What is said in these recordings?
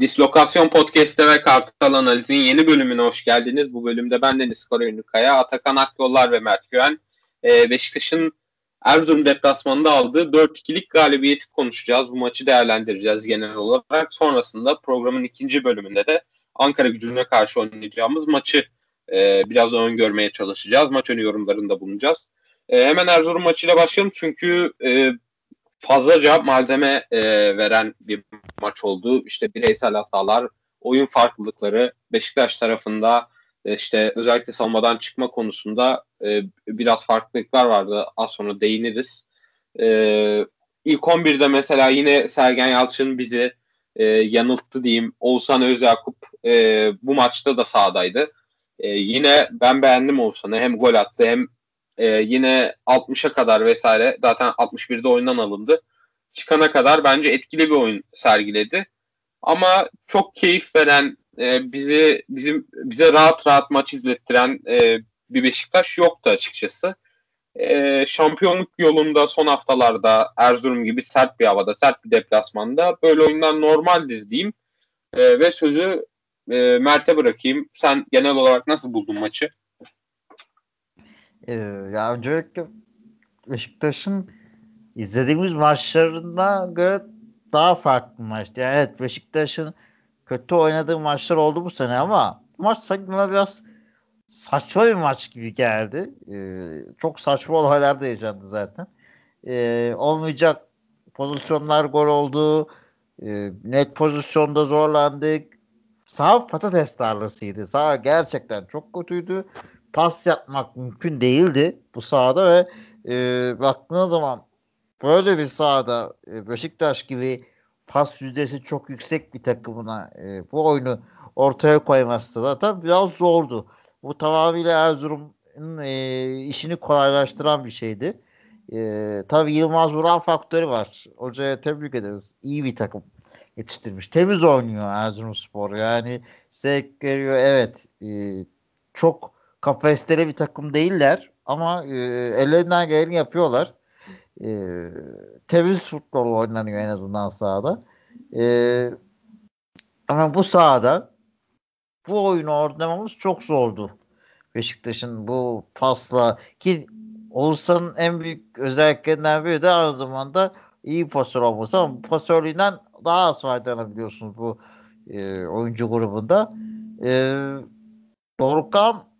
Dislokasyon Podcast'te ve Kartal Analiz'in yeni bölümüne hoş geldiniz. Bu bölümde ben Deniz Kaya, Atakan Akyollar ve Mert Güven e, Beşiktaş'ın Erzurum deplasmanında aldığı 4-2'lik galibiyeti konuşacağız. Bu maçı değerlendireceğiz genel olarak. Sonrasında programın ikinci bölümünde de Ankara gücüne karşı oynayacağımız maçı e, biraz öngörmeye çalışacağız. Maç önü yorumlarında bulunacağız. E, hemen Erzurum maçıyla başlayalım çünkü e, fazlaca malzeme e, veren bir maç oldu. İşte bireysel hatalar, oyun farklılıkları Beşiktaş tarafında e, işte özellikle savunmadan çıkma konusunda e, biraz farklılıklar vardı. Az sonra değiniriz. E, ilk 11'de mesela yine Sergen Yalçın bizi e, yanılttı diyeyim. Oğuzhan Özyakup e, bu maçta da sahadaydı. E, yine ben beğendim Oğuzhan'ı. Hem gol attı hem e, yine 60'a kadar vesaire zaten 61'de oyundan alındı. Çıkana kadar bence etkili bir oyun sergiledi. Ama çok keyif veren e, bizi bizim bize rahat rahat maç izlettiren e, bir Beşiktaş yoktu açıkçası. E, şampiyonluk yolunda son haftalarda Erzurum gibi sert bir havada, sert bir deplasmanda böyle oyunlar normaldir diyeyim. E, ve sözü e, Mert'e bırakayım. Sen genel olarak nasıl buldun maçı? Ee, ya öncelikle Beşiktaş'ın izlediğimiz maçlarına göre daha farklı maçtı. Yani evet Beşiktaş'ın kötü oynadığı maçlar oldu bu sene ama maç sanki biraz saçma bir maç gibi geldi. Ee, çok saçma olaylar da yaşandı zaten. Ee, olmayacak pozisyonlar gol oldu. Ee, net pozisyonda zorlandık. Sağ patates tarlasıydı. Sağ gerçekten çok kötüydü pas yapmak mümkün değildi bu sahada ve e, baktığınız zaman böyle bir sahada e, Beşiktaş gibi pas yüzdesi çok yüksek bir takımına e, bu oyunu ortaya koyması da zaten biraz zordu. Bu tamamıyla Erzurum'un e, işini kolaylaştıran bir şeydi. E, tabii Yılmaz Vural faktörü var. Hocaya tebrik ederiz. İyi bir takım yetiştirmiş. Temiz oynuyor Erzurumspor. Yani zevk veriyor. Evet. E, çok kafestere bir takım değiller ama e, ellerinden geleni yapıyorlar. E, temiz futbol oynanıyor en azından sahada. E, ama bu sahada bu oyunu oynamamız çok zordu. Beşiktaş'ın bu pasla ki Oğuzhan'ın en büyük özelliklerinden biri de aynı zamanda iyi pasör olması ama pasörlüğünden daha az faydalanabiliyorsunuz bu e, oyuncu grubunda. E, Dorukhan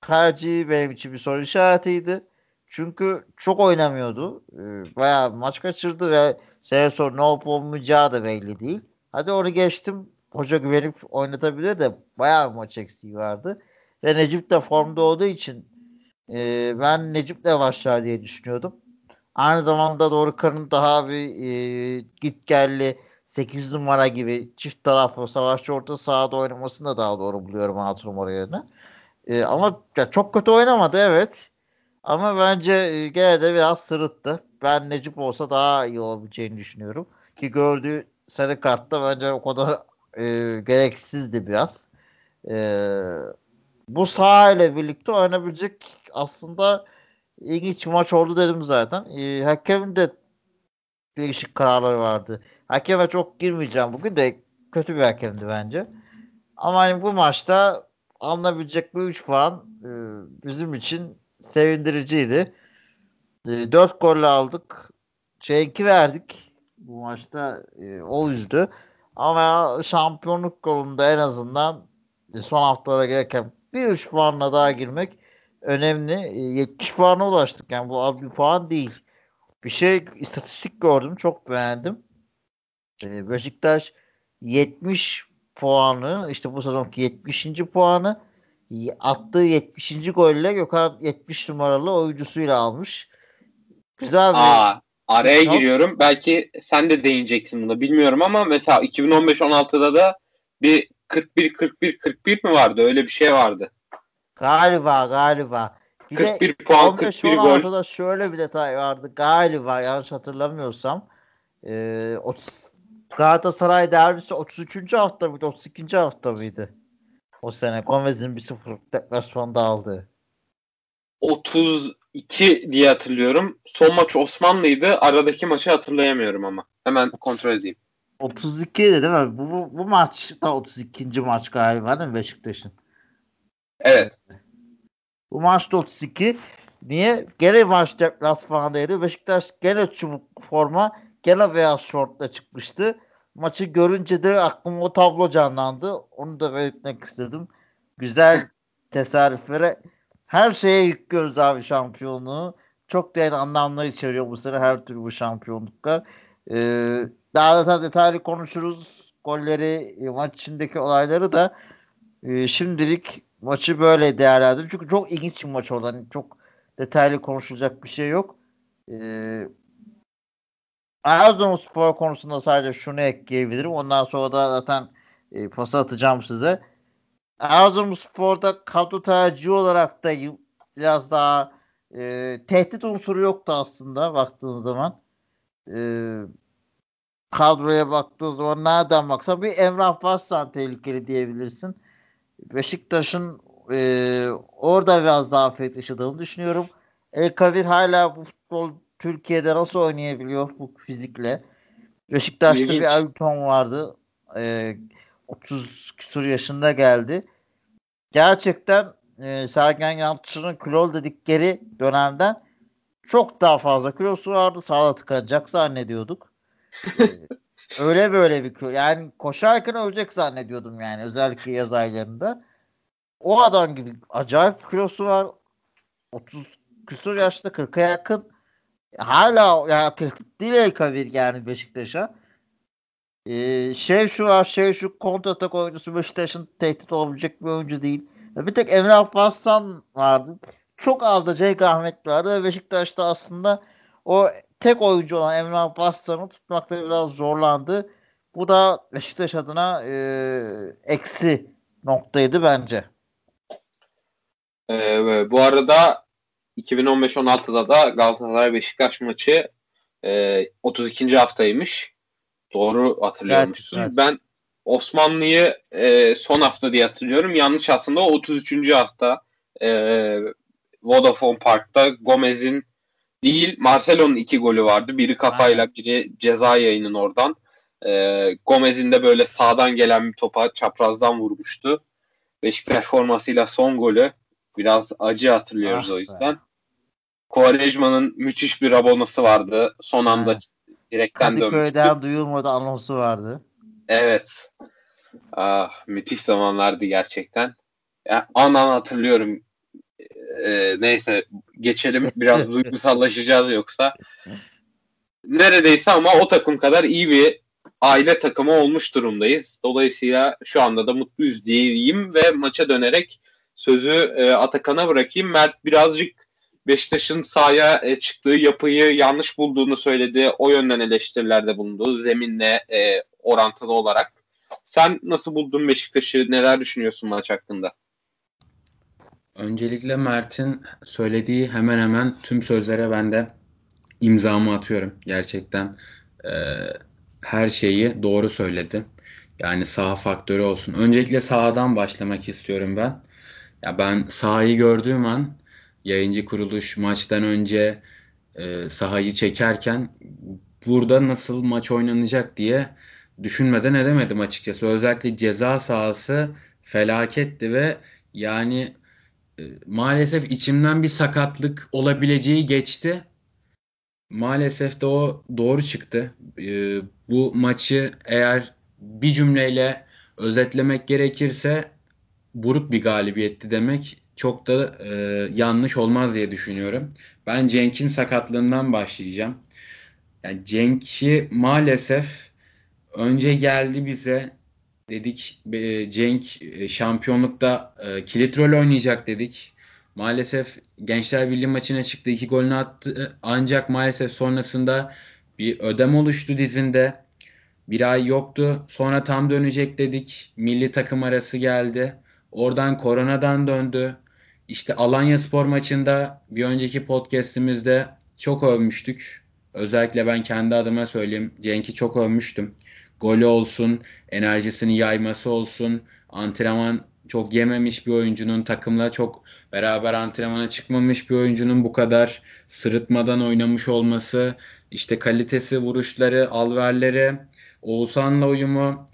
tercihi benim için bir soru işaretiydi. Çünkü çok oynamıyordu. Ee, bayağı maç kaçırdı ve sene sonra ne olup olmayacağı da belli değil. Hadi onu geçtim. Hoca güvenip oynatabilir de bayağı maç eksiği vardı. Ve Necip de formda olduğu için e, ben Necip'le başlar diye düşünüyordum. Aynı zamanda Dorukhan'ın daha bir e, git gelli 8 numara gibi çift taraflı savaşçı orta sahada oynamasını da daha doğru buluyorum 6 numara yerine. E, ama ya çok kötü oynamadı evet. Ama bence e, gene de biraz sırıttı. Ben Necip olsa daha iyi olabileceğini düşünüyorum. Ki gördüğü sarı kartta bence o kadar e, gereksizdi biraz. E, bu saha ile birlikte oynayabilecek aslında ilginç maç oldu dedim zaten. E, hakemin de değişik kararları vardı. Hakeme çok girmeyeceğim bugün de kötü bir hakemdi bence. Ama hani bu maçta alınabilecek bu 3 puan e, bizim için sevindiriciydi. E, 4 golle aldık. Cenk'i verdik. Bu maçta e, o üzdü. Ama şampiyonluk golunda en azından e, son haftalara gereken bir 3 puanla daha girmek önemli. E, 70 puana ulaştık. Yani bu az bir puan değil. Bir şey istatistik gördüm. Çok beğendim. E, Beşiktaş 70 puanı işte bu sezonki 70. puanı attığı 70. golle Gökhan 70 numaralı oyuncusuyla almış. Güzel bir Aa, araya not. giriyorum. Belki sen de değineceksin buna bilmiyorum ama mesela 2015-16'da da bir 41 41 41 mi vardı? Öyle bir şey vardı. Galiba galiba. Bir 41 de puan 41 gol. şöyle bir detay vardı. Galiba yanlış hatırlamıyorsam. Ee, o Galatasaray derbisi 33. hafta mıydı? 32. hafta mıydı? O sene Gomez'in bir sıfır deplasmanda aldı. 32 diye hatırlıyorum. Son maç Osmanlı'ydı. Aradaki maçı hatırlayamıyorum ama. Hemen kontrol edeyim. 32 değil mi? Bu, bu, bu maç da 32. maç galiba değil mi Beşiktaş'ın? Evet. Bu maçta 32. Niye? Gene maç deplasmandaydı. Beşiktaş gene çubuk forma, gene beyaz şortla çıkmıştı. Maçı görünce de aklıma o tablo canlandı. Onu da belirtmek istedim. Güzel tesadüflere her şeye yüklüyoruz abi şampiyonluğu. Çok değerli anlamlar içeriyor bu sene her türlü bu şampiyonluklar. Ee, daha da detaylı konuşuruz. Golleri, maç içindeki olayları da e, şimdilik maçı böyle değerlendirin. Çünkü çok ilginç bir maç oldu. Yani çok detaylı konuşulacak bir şey yok. Ee, Erzurumspor konusunda sadece şunu ekleyebilirim. Ondan sonra da zaten e, pası atacağım size. Erzurumspor'da kadro tercihi olarak da biraz daha e, tehdit unsuru yoktu aslında baktığın zaman. E, kadroya baktığın zaman nereden baksan bir Emrah Başsan tehlikeli diyebilirsin. Beşiktaş'ın e, orada biraz daha yaşadığını düşünüyorum. El Kavir hala bu futbol Türkiye'de nasıl oynayabiliyor bu fizikle? Beşiktaş'ta İlginç. bir Elton vardı. E, 30 küsur yaşında geldi. Gerçekten e, Sergen Yalçın'ın kilol dedikleri dönemden çok daha fazla kilosu vardı. Sağda tıkanacak zannediyorduk. ee, öyle böyle bir kilo. Yani koşarken ölecek zannediyordum yani özellikle yaz aylarında. O adam gibi acayip kilosu var. 30 küsur yaşta 40'a yakın. Hala ya tehdit değil El yani Beşiktaş'a. Ee, şey şu var şey şu kontratak oyuncusu Beşiktaş'ın tehdit olabilecek bir oyuncu değil. Bir tek Emre Alparslan vardı. Çok az da Cenk Ahmet vardı Beşiktaş'ta aslında o tek oyuncu olan Emre Alparslan'ı tutmakta biraz zorlandı. Bu da Beşiktaş adına e, eksi noktaydı bence. Ee, bu arada 2015-16'da da Galatasaray Beşiktaş maçı e, 32. haftaymış. Doğru hatırlıyormuşsun. Evet, evet. Ben Osmanlı'yı e, son hafta diye hatırlıyorum. Yanlış aslında o 33. hafta e, Vodafone Park'ta Gomez'in değil Marcelo'nun iki golü vardı. Biri kafayla biri ceza yayının oradan. E, Gomez'in de böyle sağdan gelen bir topa çaprazdan vurmuştu. Beşiktaş formasıyla son golü. Biraz acı hatırlıyoruz ah o yüzden. Be. Quaresma'nın müthiş bir abonası vardı. Son anda ha. direkten dönmüştü. Kadıköy'den duyulmadı anonsu vardı. Evet. Ah, müthiş zamanlardı gerçekten. Ya, an an hatırlıyorum. Ee, neyse geçelim biraz duygusallaşacağız yoksa. Neredeyse ama o takım kadar iyi bir aile takımı olmuş durumdayız. Dolayısıyla şu anda da mutluyuz diyeyim ve maça dönerek sözü e, Atakan'a bırakayım. Mert birazcık Beşiktaş'ın sahaya e, çıktığı yapıyı yanlış bulduğunu söyledi. O yönden eleştirilerde bulundu. Zeminle e, orantılı olarak. Sen nasıl buldun Beşiktaş'ı? Neler düşünüyorsun maç hakkında? Öncelikle Mert'in söylediği hemen hemen tüm sözlere ben de imzamı atıyorum. Gerçekten e, her şeyi doğru söyledi. Yani saha faktörü olsun. Öncelikle sahadan başlamak istiyorum ben. Ya ben sahayı gördüğüm an yayıncı kuruluş maçtan önce e, sahayı çekerken burada nasıl maç oynanacak diye düşünmeden edemedim açıkçası. Özellikle ceza sahası felaketti ve yani e, maalesef içimden bir sakatlık olabileceği geçti. Maalesef de o doğru çıktı. E, bu maçı eğer bir cümleyle özetlemek gerekirse buruk bir galibiyetti demek çok da e, yanlış olmaz diye düşünüyorum. Ben Cenk'in sakatlığından başlayacağım. Yani Cenk'i maalesef önce geldi bize dedik e, Cenk e, şampiyonlukta e, kilit rol oynayacak dedik. Maalesef Gençler Birliği maçına çıktı. iki golünü attı. Ancak maalesef sonrasında bir ödem oluştu dizinde. Bir ay yoktu. Sonra tam dönecek dedik. Milli takım arası geldi. Oradan koronadan döndü. İşte Alanya Spor maçında bir önceki podcast'imizde çok övmüştük. Özellikle ben kendi adıma söyleyeyim. Cenk'i çok övmüştüm. Golü olsun, enerjisini yayması olsun, antrenman çok yememiş bir oyuncunun takımla çok beraber antrenmana çıkmamış bir oyuncunun bu kadar sırıtmadan oynamış olması, işte kalitesi, vuruşları, alverleri Oğuzhan'la uyumu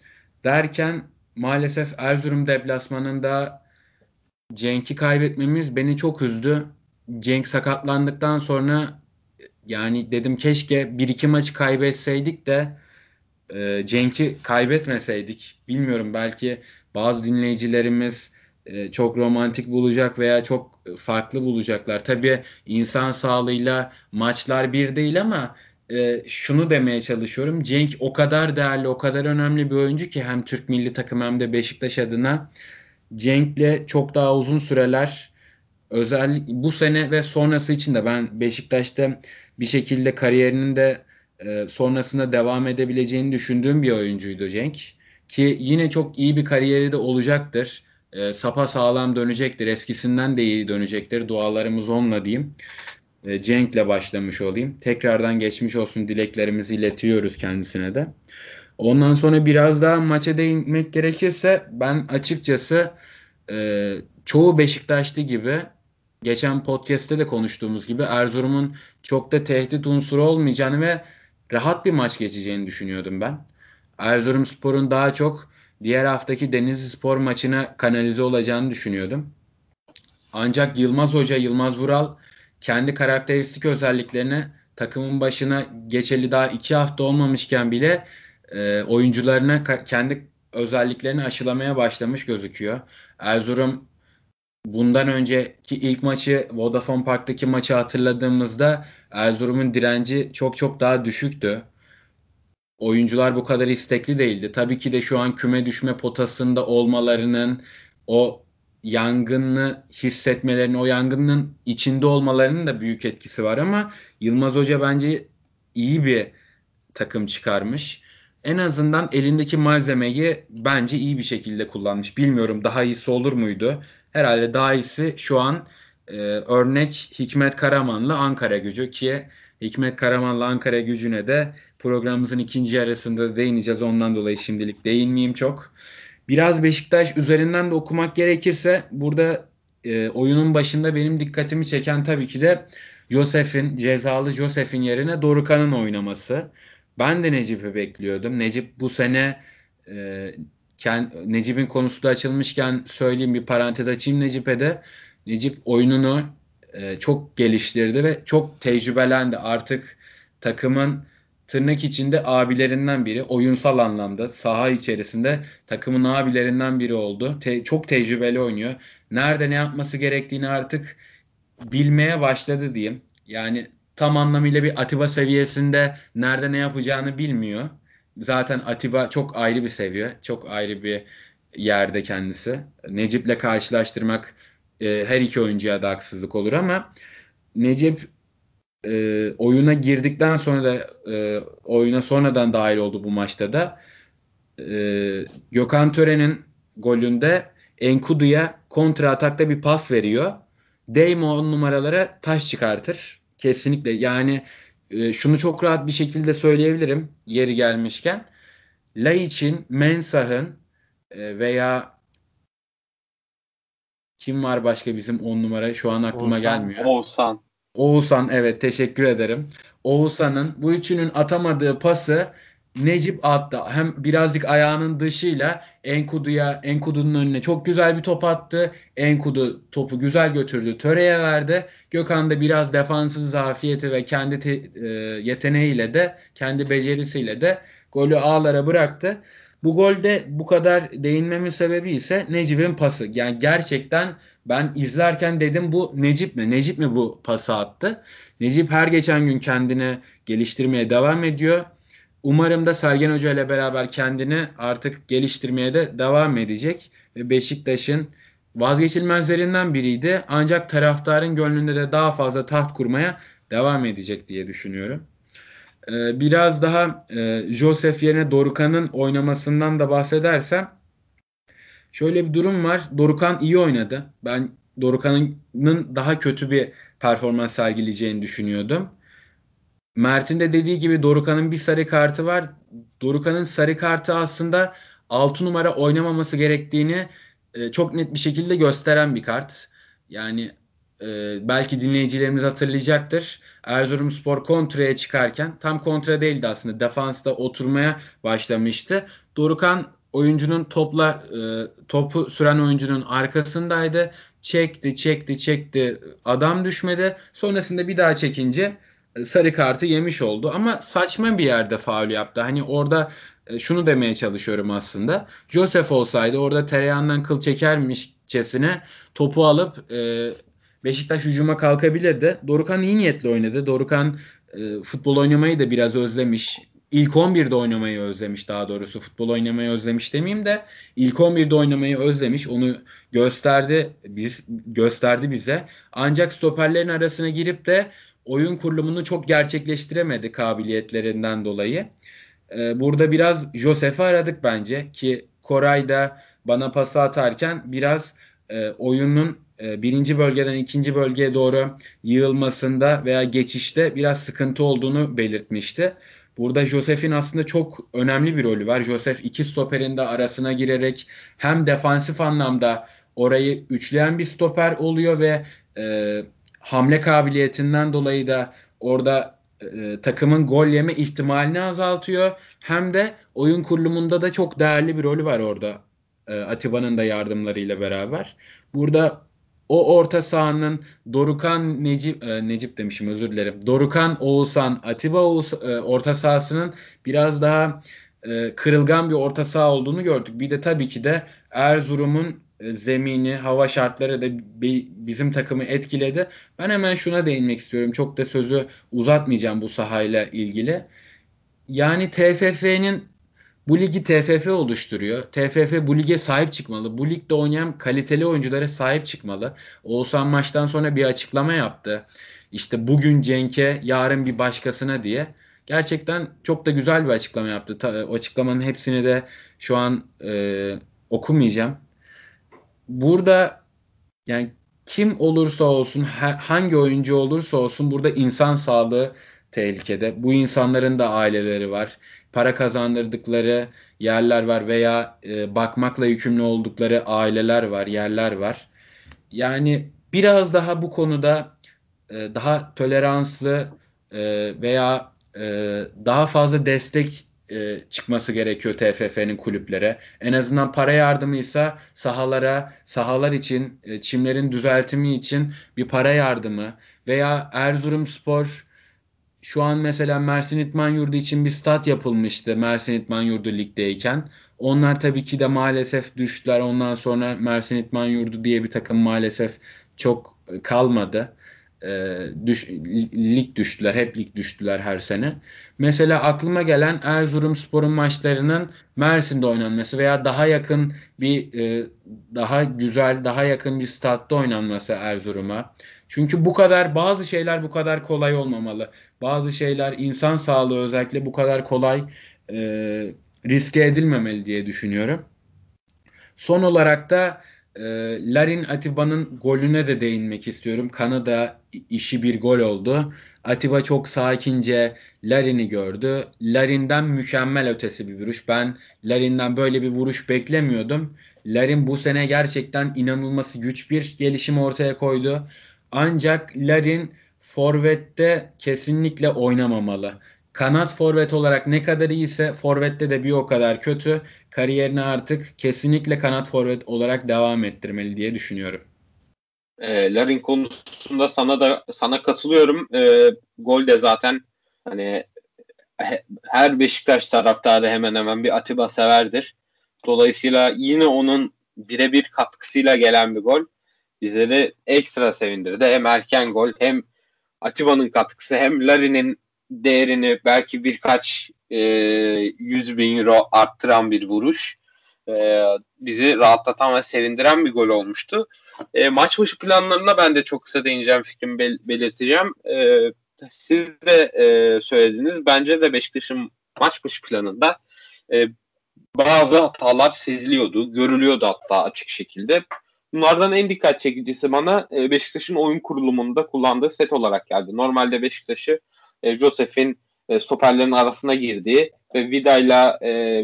derken maalesef Erzurum deplasmanında Cenk'i kaybetmemiz beni çok üzdü. Cenk sakatlandıktan sonra yani dedim keşke bir iki maç kaybetseydik de e, Cenk'i kaybetmeseydik. Bilmiyorum belki bazı dinleyicilerimiz e, çok romantik bulacak veya çok farklı bulacaklar. Tabii insan sağlığıyla maçlar bir değil ama e, şunu demeye çalışıyorum. Cenk o kadar değerli, o kadar önemli bir oyuncu ki hem Türk milli takım hem de Beşiktaş adına. Cenk'le çok daha uzun süreler özellikle bu sene ve sonrası için de ben Beşiktaş'ta bir şekilde kariyerinin de e, sonrasında devam edebileceğini düşündüğüm bir oyuncuydu Cenk. Ki yine çok iyi bir kariyeri de olacaktır. E, sapa sağlam dönecektir. Eskisinden de iyi dönecektir. Dualarımız onunla diyeyim. E, Cenk'le başlamış olayım. Tekrardan geçmiş olsun dileklerimizi iletiyoruz kendisine de. Ondan sonra biraz daha maça değinmek gerekirse ben açıkçası e, çoğu Beşiktaşlı gibi geçen podcast'te de konuştuğumuz gibi Erzurum'un çok da tehdit unsuru olmayacağını ve rahat bir maç geçeceğini düşünüyordum ben. Erzurumspor'un daha çok diğer haftaki Denizli Spor maçına kanalize olacağını düşünüyordum. Ancak Yılmaz Hoca, Yılmaz Vural kendi karakteristik özelliklerini takımın başına geçeli daha iki hafta olmamışken bile e, oyuncularına kendi özelliklerini aşılamaya başlamış gözüküyor. Erzurum bundan önceki ilk maçı Vodafone Park'taki maçı hatırladığımızda Erzurum'un direnci çok çok daha düşüktü. Oyuncular bu kadar istekli değildi. Tabii ki de şu an küme düşme potasında olmalarının o yangını hissetmelerinin, o yangının içinde olmalarının da büyük etkisi var ama Yılmaz Hoca bence iyi bir takım çıkarmış. En azından elindeki malzemeyi bence iyi bir şekilde kullanmış. Bilmiyorum daha iyisi olur muydu? Herhalde daha iyisi şu an e, örnek Hikmet Karaman'la Ankara gücü ki Hikmet Karaman'la Ankara gücüne de programımızın ikinci yarısında değineceğiz. Ondan dolayı şimdilik değinmeyeyim çok. Biraz Beşiktaş üzerinden de okumak gerekirse burada e, oyunun başında benim dikkatimi çeken tabii ki de Josef'in cezalı Josef'in yerine Dorukan'ın oynaması. Ben de Necip'i bekliyordum. Necip bu sene e, Necip'in konusu da açılmışken söyleyeyim bir parantez açayım Necip'e de. Necip oyununu e, çok geliştirdi ve çok tecrübelendi. Artık takımın tırnak içinde abilerinden biri. Oyunsal anlamda saha içerisinde takımın abilerinden biri oldu. Te- çok tecrübeli oynuyor. Nerede ne yapması gerektiğini artık bilmeye başladı diyeyim. Yani tam anlamıyla bir Atiba seviyesinde nerede ne yapacağını bilmiyor. Zaten Atiba çok ayrı bir seviye. Çok ayrı bir yerde kendisi. Necip'le karşılaştırmak e, her iki oyuncuya da haksızlık olur ama Necip e, oyuna girdikten sonra da e, oyuna sonradan dahil oldu bu maçta da. E, Gökhan Tören'in golünde Enkudu'ya kontra atakta bir pas veriyor. Değme on numaralara taş çıkartır. Kesinlikle yani e, şunu çok rahat bir şekilde söyleyebilirim yeri gelmişken. için Mensah'ın e, veya kim var başka bizim on numara şu an aklıma Oğuzhan, gelmiyor. Oğuzhan. Oğuzhan evet teşekkür ederim. Oğuzhan'ın bu üçünün atamadığı pası Necip attı. Hem birazcık ayağının dışıyla Enkudu'ya Enkudu'nun önüne çok güzel bir top attı. Enkudu topu güzel götürdü. Töre'ye verdi. Gökhan da biraz defansız zafiyeti ve kendi te, e, yeteneğiyle de kendi becerisiyle de golü ağlara bıraktı. Bu golde bu kadar değinmemin sebebi ise Necip'in pası. Yani gerçekten ben izlerken dedim bu Necip mi? Necip mi bu pası attı? Necip her geçen gün kendini geliştirmeye devam ediyor. Umarım da Sergen Hoca ile beraber kendini artık geliştirmeye de devam edecek. Beşiktaş'ın vazgeçilmezlerinden biriydi. Ancak taraftarın gönlünde de daha fazla taht kurmaya devam edecek diye düşünüyorum. Ee, biraz daha e, Joseph yerine Dorukan'ın oynamasından da bahsedersem şöyle bir durum var. Dorukan iyi oynadı. Ben Dorukan'ın daha kötü bir performans sergileyeceğini düşünüyordum. Mert'in de dediği gibi Dorukan'ın bir sarı kartı var. Dorukan'ın sarı kartı aslında 6 numara oynamaması gerektiğini e, çok net bir şekilde gösteren bir kart. Yani e, belki dinleyicilerimiz hatırlayacaktır. Erzurumspor kontraya çıkarken tam kontra değildi aslında. Defansta oturmaya başlamıştı. Dorukan oyuncunun topla e, topu süren oyuncunun arkasındaydı. Çekti, çekti, çekti. Adam düşmedi. Sonrasında bir daha çekince sarı kartı yemiş oldu. Ama saçma bir yerde faul yaptı. Hani orada e, şunu demeye çalışıyorum aslında. Joseph olsaydı orada tereyağından kıl çekermişçesine topu alıp e, Beşiktaş hücuma kalkabilirdi. Dorukan iyi niyetli oynadı. Dorukan e, futbol oynamayı da biraz özlemiş. İlk 11'de oynamayı özlemiş daha doğrusu. Futbol oynamayı özlemiş demeyeyim de ilk 11'de oynamayı özlemiş. Onu gösterdi biz gösterdi bize. Ancak stoperlerin arasına girip de oyun kurulumunu çok gerçekleştiremedi kabiliyetlerinden dolayı. Ee, burada biraz Josef'i aradık bence ki Koray da bana pası atarken biraz e, oyunun e, birinci bölgeden ikinci bölgeye doğru yığılmasında veya geçişte biraz sıkıntı olduğunu belirtmişti. Burada Josef'in aslında çok önemli bir rolü var. Josef iki stoperin de arasına girerek hem defansif anlamda orayı üçleyen bir stoper oluyor ve e, hamle kabiliyetinden dolayı da orada e, takımın gol yeme ihtimalini azaltıyor. Hem de oyun kurulumunda da çok değerli bir rolü var orada. E, Atiba'nın da yardımlarıyla beraber. Burada o orta sahanın Dorukan Necip e, Necip demişim özür dilerim. Dorukan Oğuzhan Atiba Oğuz, e, orta sahasının biraz daha e, kırılgan bir orta saha olduğunu gördük. Bir de tabii ki de Erzurum'un zemini, hava şartları da bizim takımı etkiledi. Ben hemen şuna değinmek istiyorum. Çok da sözü uzatmayacağım bu sahayla ilgili. Yani TFF'nin bu ligi TFF oluşturuyor. TFF bu lige sahip çıkmalı. Bu ligde oynayan kaliteli oyunculara sahip çıkmalı. Oğuzhan maçtan sonra bir açıklama yaptı. İşte bugün Cenk'e, yarın bir başkasına diye. Gerçekten çok da güzel bir açıklama yaptı. o açıklamanın hepsini de şu an e, okumayacağım. Burada yani kim olursa olsun, hangi oyuncu olursa olsun burada insan sağlığı tehlikede. Bu insanların da aileleri var. Para kazandırdıkları yerler var veya e, bakmakla yükümlü oldukları aileler var, yerler var. Yani biraz daha bu konuda e, daha toleranslı e, veya e, daha fazla destek e, çıkması gerekiyor TFF'nin kulüplere. En azından para yardımıysa sahalara, sahalar için, e, çimlerin düzeltimi için bir para yardımı veya Erzurumspor şu an mesela Mersin İtman Yurdu için bir stat yapılmıştı Mersin İtman Yurdu ligdeyken. Onlar tabii ki de maalesef düştüler. Ondan sonra Mersin İtman Yurdu diye bir takım maalesef çok kalmadı. E, düş, lig düştüler. Hep lig düştüler her sene. Mesela aklıma gelen Erzurumspor'un maçlarının Mersin'de oynanması veya daha yakın bir e, daha güzel, daha yakın bir statta oynanması Erzurum'a. Çünkü bu kadar bazı şeyler bu kadar kolay olmamalı. Bazı şeyler insan sağlığı özellikle bu kadar kolay e, riske edilmemeli diye düşünüyorum. Son olarak da e, Larin Atiba'nın golüne de değinmek istiyorum. Kanada işi bir gol oldu. Atiba çok sakince Larin'i gördü. Larin'den mükemmel ötesi bir vuruş. Ben Larin'den böyle bir vuruş beklemiyordum. Larin bu sene gerçekten inanılması güç bir gelişim ortaya koydu. Ancak Larin forvette kesinlikle oynamamalı. Kanat forvet olarak ne kadar iyiyse forvette de bir o kadar kötü. Kariyerini artık kesinlikle kanat forvet olarak devam ettirmeli diye düşünüyorum. E, Larin konusunda sana da sana katılıyorum. E, gol de zaten hani her Beşiktaş taraftarı hemen hemen bir Atiba severdir. Dolayısıyla yine onun birebir katkısıyla gelen bir gol bizleri ekstra sevindirdi. Hem erken gol hem Atiba'nın katkısı hem Larin'in değerini belki birkaç e, 100 bin euro arttıran bir vuruş. E, bizi rahatlatan ve sevindiren bir gol olmuştu. E, maç başı planlarına ben de çok kısa değineceğim fikrimi bel- belirteceğim. E, siz de e, söylediniz. Bence de Beşiktaş'ın maç başı planında e, bazı hatalar seziliyordu, görülüyordu hatta açık şekilde. Bunlardan en dikkat çekicisi bana e, Beşiktaş'ın oyun kurulumunda kullandığı set olarak geldi. Normalde Beşiktaş'ı e, Josef'in e, stoperlerin arasına girdiği ve Vida ile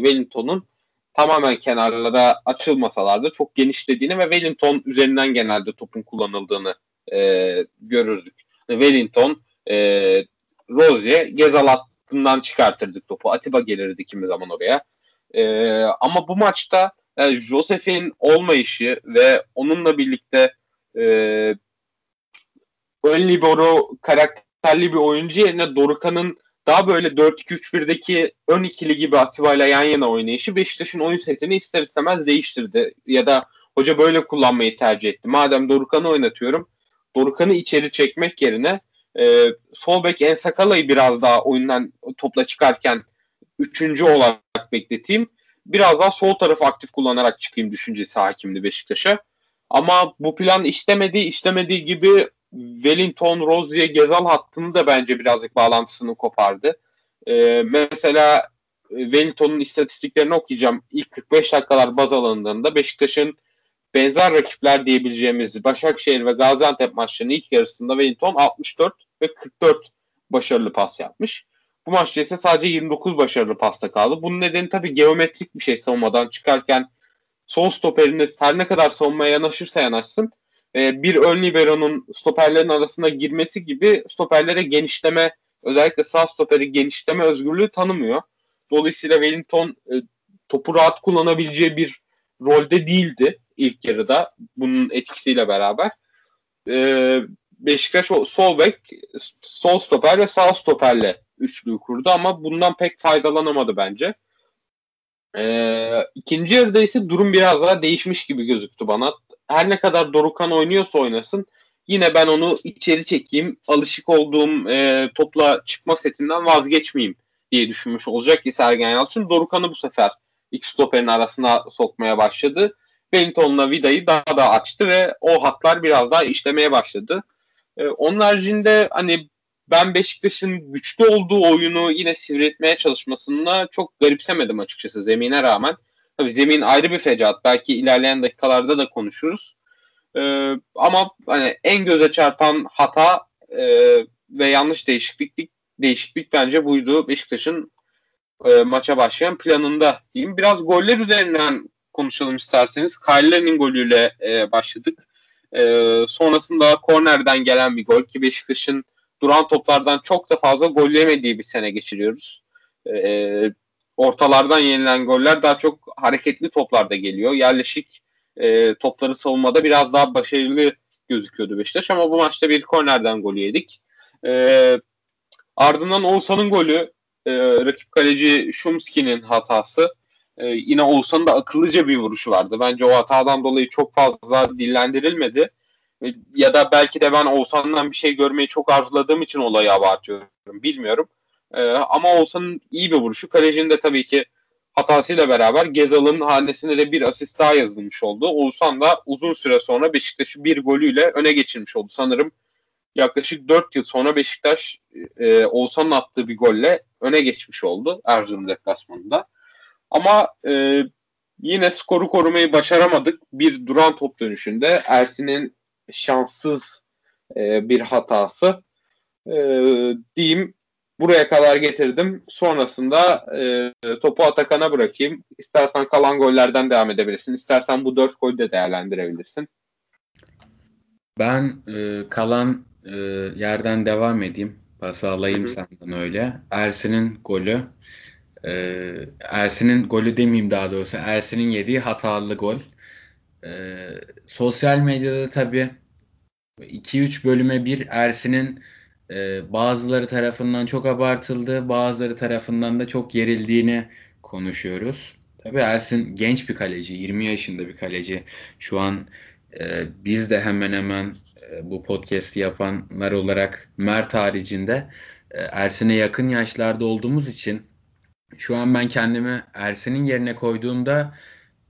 Wellington'un tamamen kenarlara açılmasalar da çok genişlediğini ve Wellington üzerinden genelde topun kullanıldığını e, görürdük. Wellington, e, Rozier, Gezal hattından çıkartırdık topu. Atiba gelirdi kimi zaman oraya. E, ama bu maçta e, Josef'in olmayışı ve onunla birlikte e, ön libero karakterli bir oyuncu yerine Dorukan'ın daha böyle 4-2-3-1'deki ön ikili gibi Atiba yan yana oynayışı Beşiktaş'ın oyun setini ister istemez değiştirdi. Ya da hoca böyle kullanmayı tercih etti. Madem Dorukan'ı oynatıyorum Dorukan'ı içeri çekmek yerine e, sol bek Ensakala'yı biraz daha oyundan topla çıkarken üçüncü olarak bekleteyim. Biraz daha sol tarafı aktif kullanarak çıkayım düşüncesi hakimdi Beşiktaş'a. Ama bu plan işlemediği işlemediği gibi Wellington, Rozier, Gezal hattını da bence birazcık bağlantısını kopardı. Ee, mesela Wellington'un istatistiklerini okuyacağım. İlk 45 dakikalar baz alındığında Beşiktaş'ın benzer rakipler diyebileceğimiz Başakşehir ve Gaziantep maçlarının ilk yarısında Wellington 64 ve 44 başarılı pas yapmış. Bu maçta ise sadece 29 başarılı pasta kaldı. Bunun nedeni tabii geometrik bir şey savunmadan çıkarken sol stoperiniz her ne kadar savunmaya yanaşırsa yanaşsın e, bir ön libero'nun stoperlerin arasına girmesi gibi stoperlere genişleme özellikle sağ stoperi genişleme özgürlüğü tanımıyor. Dolayısıyla Wellington e, topu rahat kullanabileceği bir rolde değildi ilk yarıda bunun etkisiyle beraber. E, Beşiktaş sol bek, sol stoper ve sağ stoperle üçlüyü kurdu ama bundan pek faydalanamadı bence. Ee, ikinci yarıda ise durum biraz daha değişmiş gibi gözüktü bana. Her ne kadar Dorukan oynuyorsa oynasın yine ben onu içeri çekeyim. Alışık olduğum e, topla çıkma setinden vazgeçmeyeyim diye düşünmüş olacak ki Sergen Yalçın. Dorukan'ı bu sefer iki stoperin arasına sokmaya başladı. Wellington'la Vida'yı daha da açtı ve o hatlar biraz daha işlemeye başladı. Ee, onun haricinde hani ben Beşiktaş'ın güçlü olduğu oyunu yine sivretmeye çalışmasına çok garipsemedim açıkçası zemine rağmen. Tabii zemin ayrı bir fecaat. Belki ilerleyen dakikalarda da konuşuruz. Ee, ama hani en göze çarpan hata e, ve yanlış değişiklik değişiklik bence buydu Beşiktaş'ın e, maça başlayan planında diyeyim. Biraz goller üzerinden konuşalım isterseniz. Kyller'in golüyle e, başladık. E, sonrasında kornerden gelen bir gol ki Beşiktaş'ın duran toplardan çok da fazla gol yemediği bir sene geçiriyoruz. E, ortalardan yenilen goller daha çok hareketli toplarda geliyor. Yerleşik e, topları savunmada biraz daha başarılı gözüküyordu Beşiktaş ama bu maçta bir kornerden gol yedik. E, ardından Oğuzhan'ın golü e, rakip kaleci Şumski'nin hatası. E, yine Oğuzhan'ın da akıllıca bir vuruşu vardı. Bence o hatadan dolayı çok fazla dillendirilmedi. E, ya da belki de ben Oğuzhan'dan bir şey görmeyi çok arzuladığım için olayı abartıyorum. Bilmiyorum. E, ama Oğuzhan'ın iyi bir vuruşu. Kalecinin de tabii ki hatasıyla beraber Gezal'ın hanesine de bir asist daha yazılmış oldu. Oğuzhan da uzun süre sonra Beşiktaş'ı bir golüyle öne geçirmiş oldu. Sanırım yaklaşık 4 yıl sonra Beşiktaş e, Oğuzhan'ın attığı bir golle öne geçmiş oldu Erzurum deplasmanında. Ama e, yine skoru korumayı başaramadık. Bir duran top dönüşünde Ersin'in şanssız e, bir hatası e, diyeyim. Buraya kadar getirdim. Sonrasında e, topu Atakan'a bırakayım. İstersen kalan gollerden devam edebilirsin. İstersen bu dört golü de değerlendirebilirsin. Ben e, kalan e, yerden devam edeyim. Pas alayım Hı-hı. senden öyle. Ersin'in golü. E, Ersin'in golü demeyeyim daha doğrusu. Ersin'in yediği hatalı gol. E, sosyal medyada tabii 2-3 bölüme bir Ersin'in e, bazıları tarafından çok abartıldı, bazıları tarafından da çok yerildiğini konuşuyoruz. Tabii Ersin genç bir kaleci, 20 yaşında bir kaleci. Şu an e, biz de hemen hemen e, bu podcast'i yapanlar olarak Mert haricinde e, Ersin'e yakın yaşlarda olduğumuz için şu an ben kendimi Ersin'in yerine koyduğumda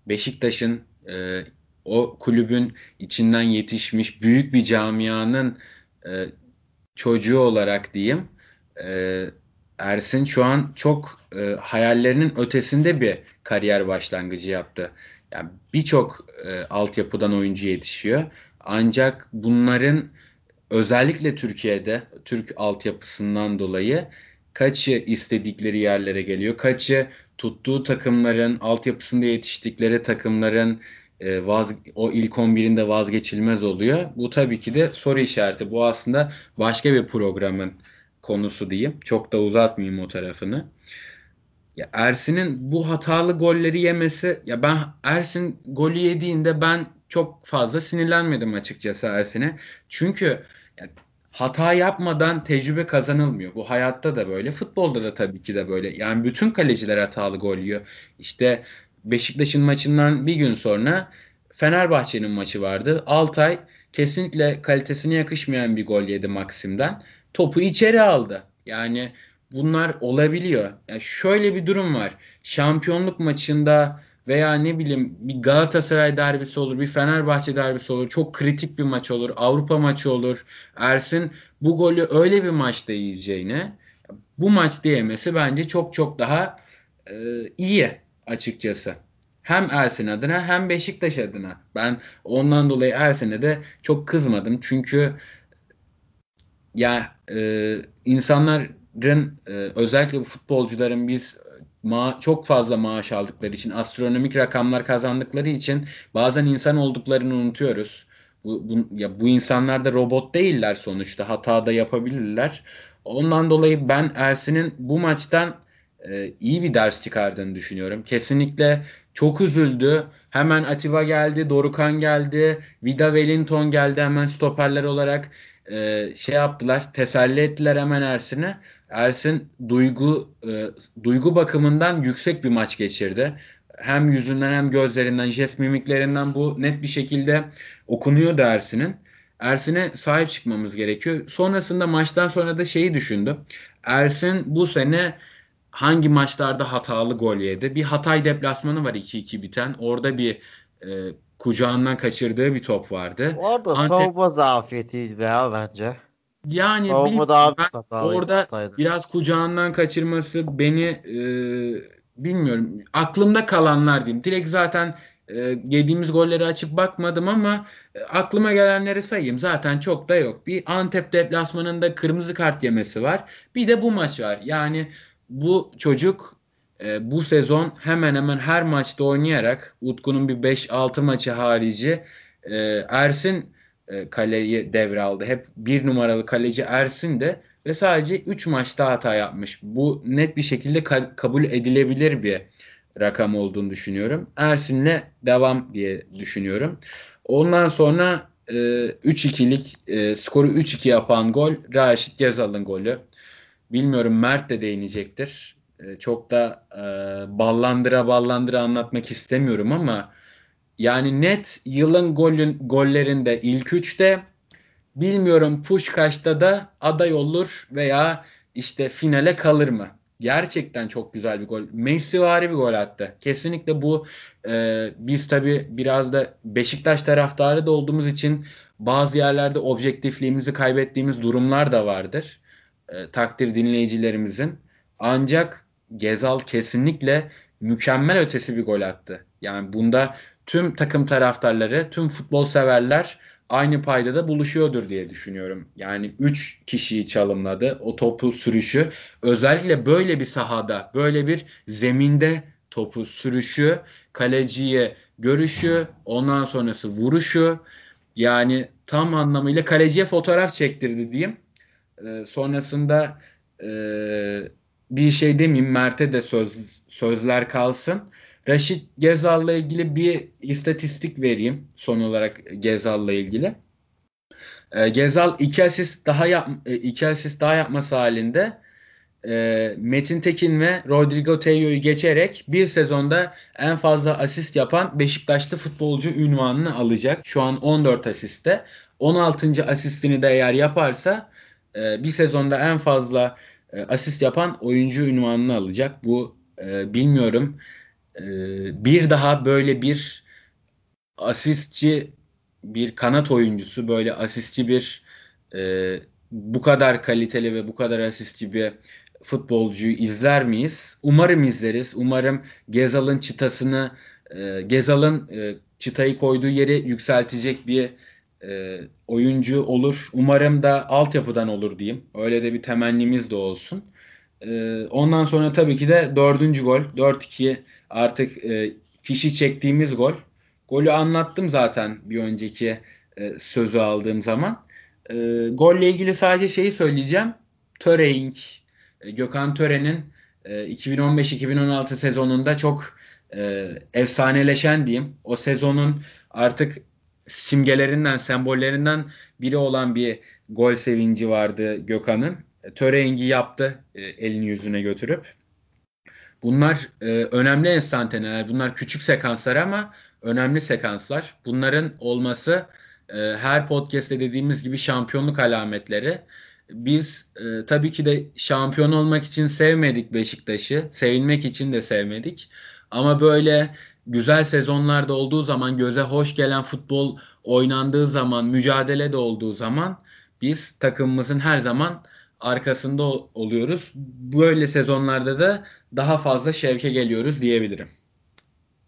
Beşiktaş'ın e, o kulübün içinden yetişmiş büyük bir camianın e, çocuğu olarak diyeyim e, Ersin şu an çok e, hayallerinin ötesinde bir kariyer başlangıcı yaptı. Yani birçok e, altyapıdan oyuncu yetişiyor. Ancak bunların özellikle Türkiye'de Türk altyapısından dolayı kaçı istedikleri yerlere geliyor, kaçı tuttuğu takımların altyapısında yetiştikleri takımların e, vaz, o ilk 11'inde vazgeçilmez oluyor. Bu tabii ki de soru işareti. Bu aslında başka bir programın konusu diyeyim. Çok da uzatmayayım o tarafını. Ya Ersin'in bu hatalı golleri yemesi ya ben Ersin golü yediğinde ben çok fazla sinirlenmedim açıkçası Ersin'e. Çünkü ya, hata yapmadan tecrübe kazanılmıyor. Bu hayatta da böyle, futbolda da tabii ki de böyle. Yani bütün kaleciler hatalı gol yiyor. İşte Beşiktaş'ın maçından bir gün sonra Fenerbahçe'nin maçı vardı. Altay kesinlikle kalitesine yakışmayan bir gol yedi Maksim'den. Topu içeri aldı. Yani bunlar olabiliyor. Yani şöyle bir durum var. Şampiyonluk maçında veya ne bileyim bir Galatasaray derbisi olur, bir Fenerbahçe derbisi olur. Çok kritik bir maç olur. Avrupa maçı olur. Ersin bu golü öyle bir maçta yiyeceğine bu maç diyemesi bence çok çok daha e, iyi açıkçası. Hem Ersin adına hem Beşiktaş adına. Ben ondan dolayı Ersin'e de çok kızmadım. Çünkü ya e, insanların e, özellikle bu futbolcuların biz ma çok fazla maaş aldıkları için, astronomik rakamlar kazandıkları için bazen insan olduklarını unutuyoruz. Bu, bu, ya bu insanlar da robot değiller sonuçta. Hata da yapabilirler. Ondan dolayı ben Ersin'in bu maçtan e, iyi bir ders çıkardığını düşünüyorum. Kesinlikle çok üzüldü. Hemen Atiba geldi, Dorukan geldi, Vida Wellington geldi hemen stoperler olarak e, şey yaptılar, teselli ettiler hemen Ersin'e. Ersin duygu e, duygu bakımından yüksek bir maç geçirdi. Hem yüzünden hem gözlerinden, jest mimiklerinden bu net bir şekilde okunuyor Ersin'in. Ersin'e sahip çıkmamız gerekiyor. Sonrasında maçtan sonra da şeyi düşündüm. Ersin bu sene hangi maçlarda hatalı gol yedi? Bir Hatay deplasmanı var 2-2 biten. Orada bir e, kucağından kaçırdığı bir top vardı. Orada Antep... savunma zafiyetiydi ya bence. Yani savunma daha ben orada hataydı. biraz kucağından kaçırması beni e, bilmiyorum. Aklımda kalanlar diyeyim. Direkt zaten e, yediğimiz golleri açıp bakmadım ama e, aklıma gelenleri sayayım. Zaten çok da yok. Bir Antep deplasmanında kırmızı kart yemesi var. Bir de bu maç var. Yani bu çocuk e, bu sezon hemen hemen her maçta oynayarak Utku'nun bir 5-6 maçı harici e, Ersin e, kaleyi devraldı. Hep bir numaralı kaleci Ersin de ve sadece 3 maçta hata yapmış. Bu net bir şekilde ka- kabul edilebilir bir rakam olduğunu düşünüyorum. Ersin'le devam diye düşünüyorum. Ondan sonra e, 3-2'lik e, skoru 3-2 yapan gol Raşit Gezal'ın golü. Bilmiyorum Mert de değinecektir. E, çok da e, ballandıra ballandıra anlatmak istemiyorum ama yani net yılın golün, gollerinde ilk üçte bilmiyorum Puşkaş'ta da aday olur veya işte finale kalır mı? Gerçekten çok güzel bir gol. Messivari bir gol attı. Kesinlikle bu e, biz tabi biraz da Beşiktaş taraftarı da olduğumuz için bazı yerlerde objektifliğimizi kaybettiğimiz durumlar da vardır. E, takdir dinleyicilerimizin. Ancak Gezal kesinlikle mükemmel ötesi bir gol attı. Yani bunda tüm takım taraftarları, tüm futbol severler aynı paydada buluşuyordur diye düşünüyorum. Yani 3 kişiyi çalımladı. O topu sürüşü özellikle böyle bir sahada, böyle bir zeminde topu sürüşü, kaleciye görüşü, ondan sonrası vuruşu yani tam anlamıyla kaleciye fotoğraf çektirdi diyeyim. Ee, sonrasında e, bir şey demeyeyim Mert'e de söz, sözler kalsın. Raşit Gezal'la ilgili bir istatistik vereyim son olarak Gezal'la ilgili. E, Gezal iki asist daha yap e, iki asist daha yapması halinde e, Metin Tekin ve Rodrigo Teyo'yu geçerek bir sezonda en fazla asist yapan Beşiktaşlı futbolcu ünvanını alacak. Şu an 14 asiste. 16. asistini de eğer yaparsa e, bir sezonda en fazla e, asist yapan oyuncu ünvanını alacak. Bu e, bilmiyorum e, bir daha böyle bir asistçi bir kanat oyuncusu böyle asistçi bir e, bu kadar kaliteli ve bu kadar asistçi bir futbolcuyu izler miyiz? Umarım izleriz. Umarım Gezal'ın çıtasını e, Gezal'ın e, çıtayı koyduğu yeri yükseltecek bir e, oyuncu olur. Umarım da altyapıdan olur diyeyim. Öyle de bir temennimiz de olsun. E, ondan sonra tabii ki de dördüncü gol. 4-2 artık e, fişi çektiğimiz gol. golü anlattım zaten bir önceki e, sözü aldığım zaman. E, golle ilgili sadece şeyi söyleyeceğim. Töreing, e, Gökhan Töre'nin e, 2015-2016 sezonunda çok e, efsaneleşen diyeyim. O sezonun artık simgelerinden, sembollerinden biri olan bir gol sevinci vardı Gökhan'ın. E, Töreing'i yaptı e, elini yüzüne götürüp. Bunlar e, önemli enstantaneler. Bunlar küçük sekanslar ama önemli sekanslar. Bunların olması e, her podcast'te dediğimiz gibi şampiyonluk alametleri. Biz e, tabii ki de şampiyon olmak için sevmedik Beşiktaş'ı. Sevilmek için de sevmedik. Ama böyle güzel sezonlarda olduğu zaman, göze hoş gelen futbol oynandığı zaman, mücadele de olduğu zaman biz takımımızın her zaman arkasında oluyoruz. Böyle sezonlarda da daha fazla şevke geliyoruz diyebilirim.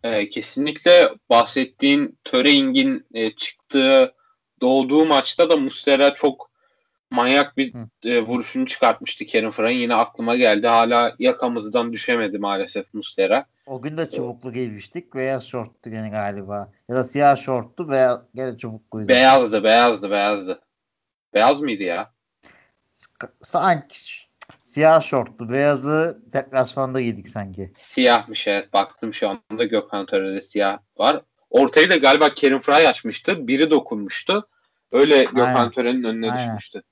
E, kesinlikle bahsettiğin Töreing'in e, çıktığı doğduğu maçta da Muslera çok manyak bir e, vuruşunu çıkartmıştı Kerim Fray'ın. Yine aklıma geldi. Hala yakamızdan düşemedi maalesef Muslera. O gün de çubuklu giymiştik. Beyaz şorttu gene galiba. Ya da siyah şorttu veya gene çubukluydu. Beyazdı, beyazdı, beyazdı. Beyaz mıydı ya? Sanki siyah şortlu. Beyazı deplasmanda giydik sanki. Siyahmış evet. Baktım şu anda Gökhan Töre'de siyah var. Ortayı da galiba Kerim Fry açmıştı. Biri dokunmuştu. Öyle Gökhan Töre'nin önüne Aynen. düşmüştü.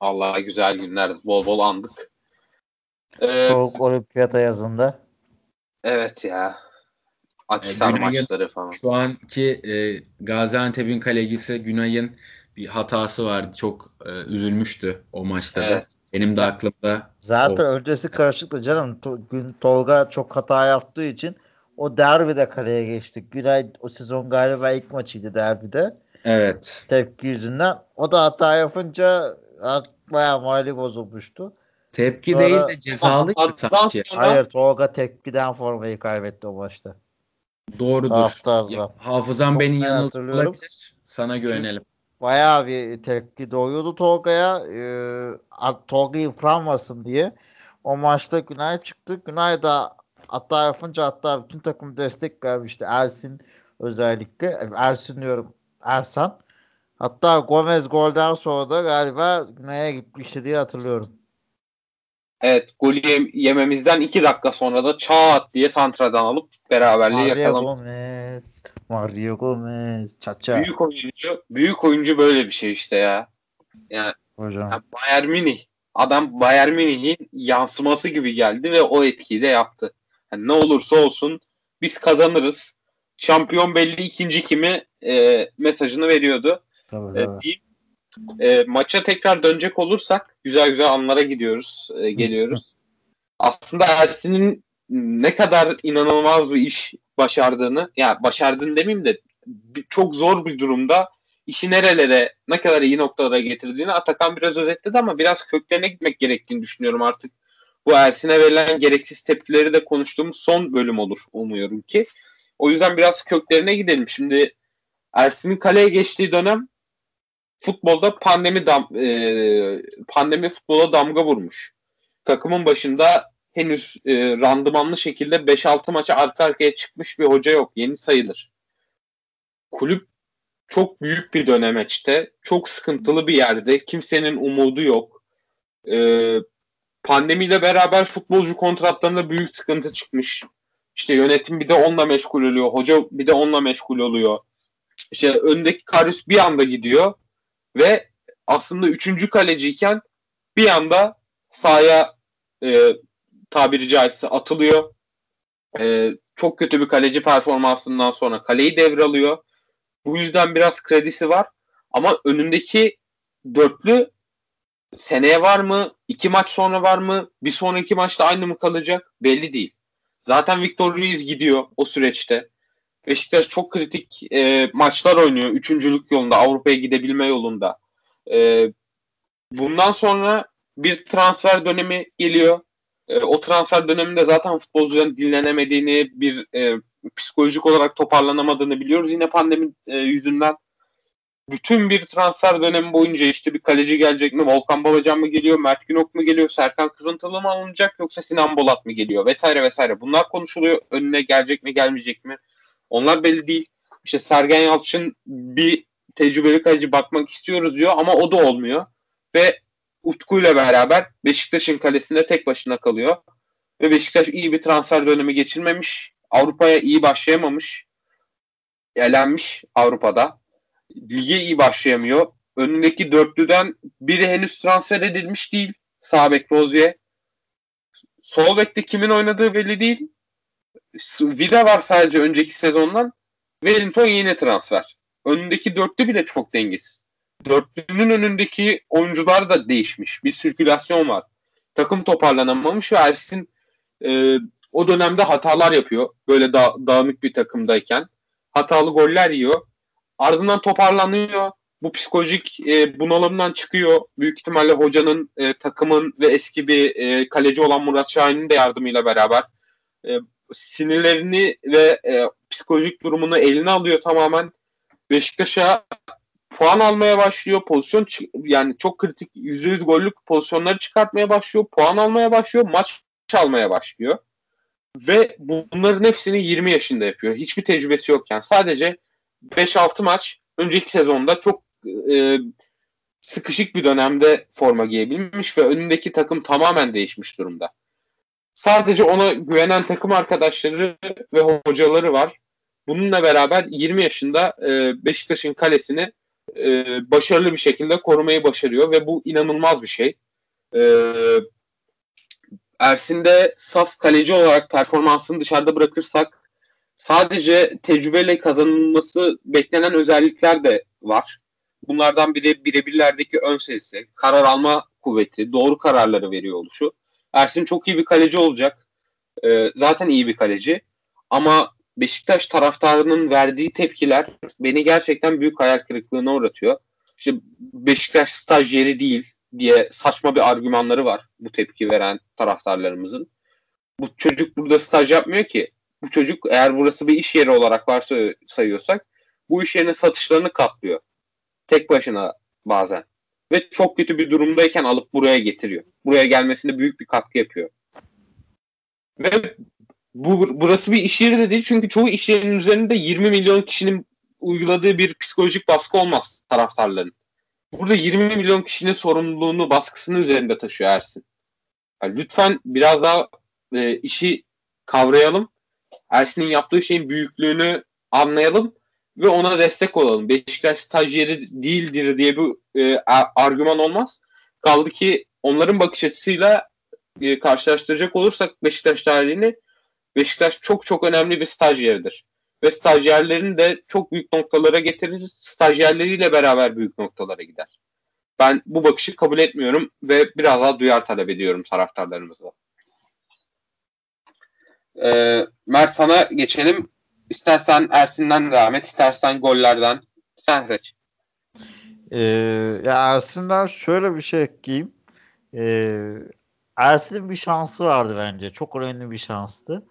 Allah güzel günler. Bol bol andık. Ee, Soğuk olimpiyata yazında. Evet ya. Akisar e, maçları falan. Şu anki e, Gaziantep'in kalecisi Günay'ın bir hatası vardı. Çok e, üzülmüştü o maçta evet. da. Benim de aklımda. Zaten o. öncesi karışıktı canım. Gün Tolga çok hata yaptığı için o derbide kaleye geçtik. Günay o sezon galiba ilk maçıydı derbide. Evet. Tepki yüzünden. O da hata yapınca bayağı mali bozulmuştu. Tepki Sonra, değil de cezalı sanki. Hayır Tolga tepkiden formayı kaybetti o maçta. Doğrudur. Ya, hafızam beni yanıltıyor Sana güvenelim. Bayağı bir tepki doğuyordu Tolga'ya. Ee, Tolga yıpranmasın diye. O maçta Günay çıktı. Günay da hatta yapınca hatta bütün takım destek vermişti. Ersin özellikle. Ersin diyorum. Ersan. Hatta Gomez golden sonra da galiba Güney'e gitmişti diye hatırlıyorum. Evet golü yememizden iki dakika sonra da çat diye santradan alıp beraberliği Mario yakalamış. Gomez, Mario Gomez, çaça. Büyük oyuncu, büyük oyuncu böyle bir şey işte ya. Yani, Hocam. yani Bayern Münih, adam Bayern Münih'in yansıması gibi geldi ve o etkiyi de yaptı. Yani ne olursa olsun biz kazanırız. Şampiyon belli ikinci kimi e, mesajını veriyordu. Tabii, e, tabii. E, maça tekrar dönecek olursak güzel güzel anlara gidiyoruz, e, geliyoruz. Aslında Ersin'in ne kadar inanılmaz bir iş başardığını, ya yani başardığını demeyeyim de çok zor bir durumda işi nerelere, ne kadar iyi noktalara getirdiğini Atakan biraz özetledi ama biraz köklerine gitmek gerektiğini düşünüyorum artık. Bu Ersin'e verilen gereksiz tepkileri de konuştuğumuz son bölüm olur umuyorum ki. O yüzden biraz köklerine gidelim. Şimdi Ersin'in kaleye geçtiği dönem futbolda pandemi dam, e, pandemi futbola damga vurmuş. Takımın başında henüz e, randımanlı şekilde 5-6 maça arka arkaya çıkmış bir hoca yok. Yeni sayılır. Kulüp çok büyük bir dönemeçte. Çok sıkıntılı bir yerde. Kimsenin umudu yok. E, pandemiyle beraber futbolcu kontratlarında büyük sıkıntı çıkmış. İşte yönetim bir de onunla meşgul oluyor. Hoca bir de onunla meşgul oluyor. İşte öndeki Karius bir anda gidiyor ve aslında üçüncü kaleciyken bir anda sahaya e, tabiri caizse atılıyor. E, çok kötü bir kaleci performansından sonra kaleyi devralıyor. Bu yüzden biraz kredisi var. Ama önündeki dörtlü seneye var mı? iki maç sonra var mı? Bir sonraki maçta aynı mı kalacak? Belli değil. Zaten Victor Ruiz gidiyor o süreçte. Beşiktaş çok kritik e, maçlar oynuyor. Üçüncülük yolunda, Avrupa'ya gidebilme yolunda. E, bundan sonra bir transfer dönemi geliyor. E, o transfer döneminde zaten futbolcuların dinlenemediğini, bir e, psikolojik olarak toparlanamadığını biliyoruz yine pandemi e, yüzünden. Bütün bir transfer dönemi boyunca işte bir kaleci gelecek mi, Volkan Babacan mı geliyor, Mert Günok mu geliyor, Serkan Kırıntılı mı alınacak yoksa Sinan Bolat mı geliyor vesaire vesaire. Bunlar konuşuluyor. Önüne gelecek mi, gelmeyecek mi? Onlar belli değil. İşte Sergen Yalçın bir tecrübeli kaleci bakmak istiyoruz diyor ama o da olmuyor. Ve Utku ile beraber Beşiktaş'ın kalesinde tek başına kalıyor. Ve Beşiktaş iyi bir transfer dönemi geçirmemiş. Avrupa'ya iyi başlayamamış. Elenmiş Avrupa'da. Lige iyi başlayamıyor. Önündeki dörtlüden biri henüz transfer edilmiş değil. Sağ bek Rozier. Sol bekte kimin oynadığı belli değil. Vida var sadece önceki sezondan. Wellington yeni transfer. Önündeki dörtlü bile çok dengesiz. Dörtlünün önündeki oyuncular da değişmiş. Bir sirkülasyon var. Takım toparlanamamış ve Ersin e, o dönemde hatalar yapıyor. Böyle da, dağınık bir takımdayken. Hatalı goller yiyor. Ardından toparlanıyor. Bu psikolojik e, bunalımdan çıkıyor. Büyük ihtimalle hocanın, e, takımın ve eski bir e, kaleci olan Murat Şahin'in de yardımıyla beraber e, sinirlerini ve e, psikolojik durumunu eline alıyor tamamen. Beşiktaş'a puan almaya başlıyor. Pozisyon yani çok kritik %100 gollük pozisyonları çıkartmaya başlıyor. Puan almaya başlıyor. Maç almaya başlıyor. Ve bunların hepsini 20 yaşında yapıyor. Hiçbir tecrübesi yokken. Sadece 5-6 maç önceki sezonda çok e, sıkışık bir dönemde forma giyebilmiş ve önündeki takım tamamen değişmiş durumda. Sadece ona güvenen takım arkadaşları ve hocaları var. Bununla beraber 20 yaşında e, Beşiktaş'ın kalesini e, başarılı bir şekilde korumayı başarıyor ve bu inanılmaz bir şey. E, Ersin'de saf kaleci olarak performansını dışarıda bırakırsak sadece tecrübeyle kazanılması beklenen özellikler de var. Bunlardan biri birebirlerdeki ön sesi, karar alma kuvveti, doğru kararları veriyor oluşu. Ersin çok iyi bir kaleci olacak. Ee, zaten iyi bir kaleci. Ama Beşiktaş taraftarının verdiği tepkiler beni gerçekten büyük hayal kırıklığına uğratıyor. İşte Beşiktaş stajyeri değil diye saçma bir argümanları var bu tepki veren taraftarlarımızın. Bu çocuk burada staj yapmıyor ki. Bu çocuk eğer burası bir iş yeri olarak varsa sayıyorsak bu iş yerine satışlarını katlıyor. Tek başına bazen. Ve çok kötü bir durumdayken alıp buraya getiriyor. Buraya gelmesinde büyük bir katkı yapıyor. Ve bu burası bir iş yeri de değil çünkü çoğu iş yerinin üzerinde 20 milyon kişinin uyguladığı bir psikolojik baskı olmaz taraftarların. Burada 20 milyon kişinin sorumluluğunu, baskısını üzerinde taşıyor Ersin. Yani lütfen biraz daha e, işi kavrayalım. Ersin'in yaptığı şeyin büyüklüğünü anlayalım ve ona destek olalım. Beşiktaş stajyeri değildir diye bir e, argüman olmaz. Kaldı ki onların bakış açısıyla e, karşılaştıracak olursak Beşiktaş tarihini Beşiktaş çok çok önemli bir stajyeridir. Ve stajyerlerini de çok büyük noktalara getirir. Stajyerleriyle beraber büyük noktalara gider. Ben bu bakışı kabul etmiyorum ve biraz daha duyar talep ediyorum taraftarlarımızla. Ee, Mert sana geçelim. İstersen Ersin'den devam et, istersen gollerden. Sen seç. Ee, ya Ersin'den şöyle bir şey ekleyeyim. Ee, Ersin'in bir şansı vardı bence. Çok önemli bir şanstı.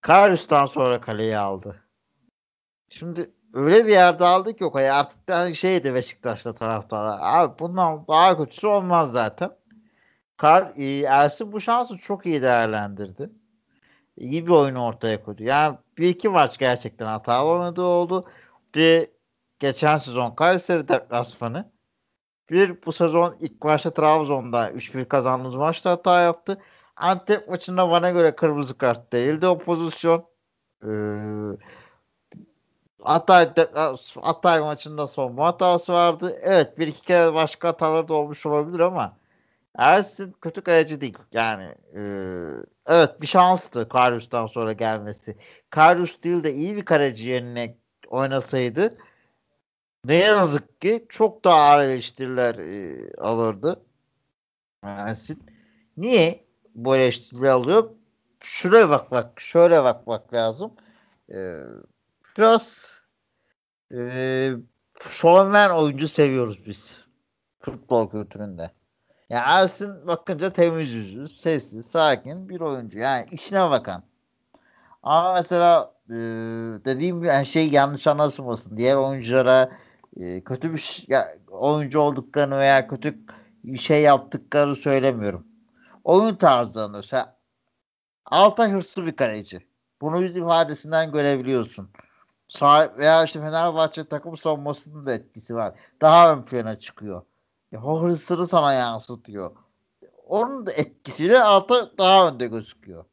Karius'tan sonra kaleyi aldı. Şimdi öyle bir yerde aldık yok. Yani artık da şeydi Beşiktaş'ta taraftarlar. Abi bundan daha kötüsü olmaz zaten. Kar, e, Ersin bu şansı çok iyi değerlendirdi. İyi bir oyun ortaya koydu. Yani bir iki maç gerçekten hatalı oynadığı oldu. Bir geçen sezon Kayseri deplasmanı. Bir bu sezon ilk maçta Trabzon'da 3-1 kazandığımız maçta hata yaptı. Antep maçında bana göre kırmızı kart değildi o pozisyon. Ee, Hatay, Hatay maçında son hatası vardı. Evet bir iki kere başka hatalar da olmuş olabilir ama Ersin kötü kaleci değil. Yani e, evet bir şanstı Karius'tan sonra gelmesi. Karius değil de iyi bir kaleci yerine oynasaydı ne yazık ki çok daha ağır eleştiriler e, alırdı. Ersin. Niye bu eleştirileri alıyor? Şuraya bak bak, şöyle bak bak lazım. Ee, biraz e, şovmen oyuncu seviyoruz biz. Futbol kültüründe. Yani Ersin bakınca temiz yüzlü, sessiz, sakin bir oyuncu. Yani işine bakan. Ama mesela e, dediğim gibi yani şey yanlış anlaşılmasın. Diğer oyunculara e, kötü bir ya, oyuncu olduklarını veya kötü şey yaptıklarını söylemiyorum. Oyun tarzlarını mesela Altay hırslı bir kaleci. Bunu yüz ifadesinden görebiliyorsun. sahip veya işte Fenerbahçe takım savunmasının da etkisi var. Daha ön plana çıkıyor. Ya, o hırsını sana yansıtıyor. Onun da etkisiyle altı daha önde gözüküyor.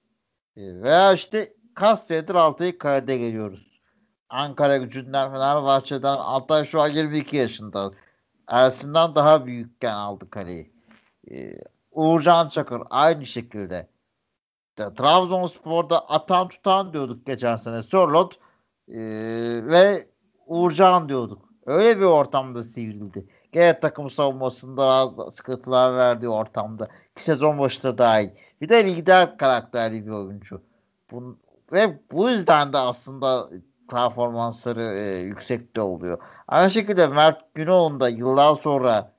E, veya işte kaç senedir Altay'ı kalede geliyoruz. Ankara gücünden Fenerbahçe'den Altay şu an 22 yaşında. Ersin'den daha büyükken aldı kaleyi. Ee, Uğurcan Çakır aynı şekilde. İşte, Trabzonspor'da atan tutan diyorduk geçen sene. Sörlot e, ve Uğurcan diyorduk. Öyle bir ortamda sivrildi. Gene takım savunmasında sıkıntılar verdiği ortamda. İki sezon başında dahil. Bir de lider karakterli bir oyuncu. Bun, ve bu yüzden de aslında performansları e, yüksekte oluyor. Aynı şekilde Mert Günok'un da yıllar sonra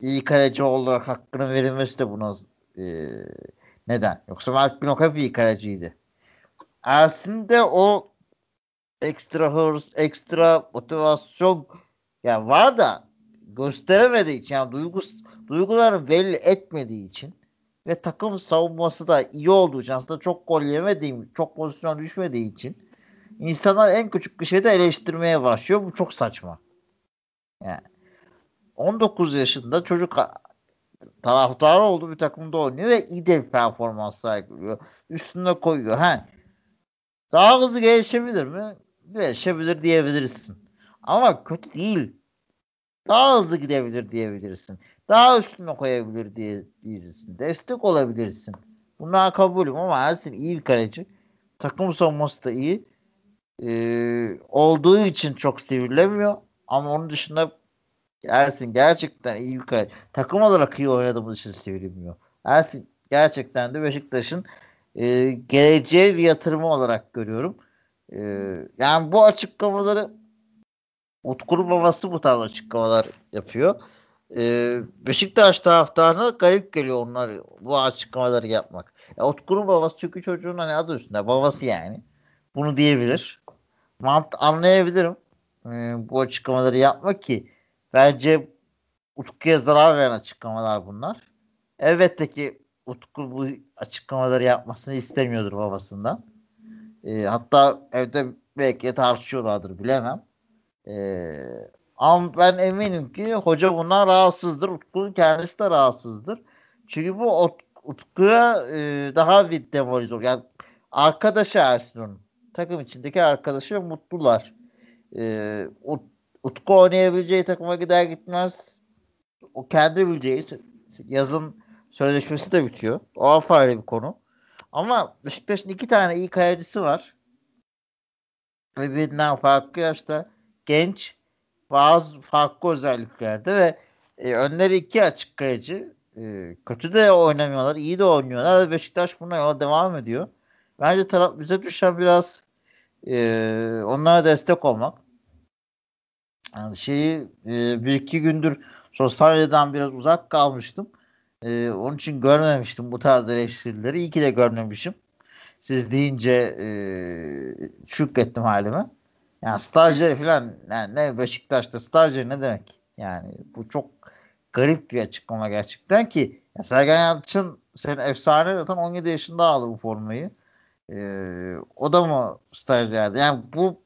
iyi kaleci olarak hakkını verilmesi de buna e, neden? Yoksa Mert Günok hep iyi kaleciydi. Ersin de o ekstra hırs, ekstra motivasyon yani var da gösteremediği için yani duygus, duygularını belli etmediği için ve takım savunması da iyi olduğu için aslında çok gol yemediğim, çok pozisyon düşmediği için insanlar en küçük bir şeyde eleştirmeye başlıyor. Bu çok saçma. Yani 19 yaşında çocuk taraftarı olduğu bir takımda oynuyor ve iyi de bir performans sergiliyor. Üstüne koyuyor. He. Daha hızlı gelişebilir mi? Gelişebilir diyebilirsin. Ama kötü değil. Daha hızlı gidebilir diyebilirsin. Daha üstüne koyabilir diyebilirsin. Destek olabilirsin. Bunlar kabulüm ama Ersin iyi bir kaleci. Takım savunması da iyi e, olduğu için çok sevilemiyor. Ama onun dışında Ersin gerçekten iyi bir kaleci. Takım olarak iyi oynadığımız için sevilmiyor. Ersin gerçekten de Beşiktaş'ın e, geleceğe bir yatırımı olarak görüyorum. E, yani bu açıklamaları Utku'nun babası bu tarz açıklamalar yapıyor. E, Beşiktaş taraftarına garip geliyor onlar bu açıklamaları yapmak. Ya Utku'nun babası çünkü çocuğun hani adı üstünde babası yani. Bunu diyebilir mant anlayabilirim. Ee, bu açıklamaları yapmak ki bence Utku'ya zarar veren açıklamalar bunlar. Elbette ki Utku bu açıklamaları yapmasını istemiyordur babasından. E, hatta evde belki tartışıyorlardır bilemem. E, ama ben eminim ki hoca bundan rahatsızdır. Utku'nun kendisi de rahatsızdır. Çünkü bu Utku'ya e, daha bir demolize olur. Yani arkadaşı Ersin onun takım içindeki arkadaşı mutlular. Ee, Utku oynayabileceği takıma gider gitmez o kendi bileceği yazın sözleşmesi de bitiyor. O apayrı bir konu. Ama Beşiktaş'ın iki tane iyi kalecisi var. Ve birbirinden farklı yaşta genç bazı farklı özelliklerde ve e, önleri iki açık kaleci. E, kötü de oynamıyorlar, iyi de oynuyorlar Beşiktaş buna yola devam ediyor. Bence taraf bize düşen biraz e, onlara destek olmak. Yani şeyi e, bir iki gündür sosyal medyadan biraz uzak kalmıştım. E, onun için görmemiştim bu tarz eleştirileri. İyi ki de görmemişim. Siz deyince e, şükrettim halime. Yani stajyer falan yani ne Beşiktaş'ta stajyer ne demek? Yani bu çok garip bir açıklama gerçekten ki ya Sergen Yalçın senin efsane zaten 17 yaşında aldı bu formayı. Ee, o da mı stajyerdi? Yani bu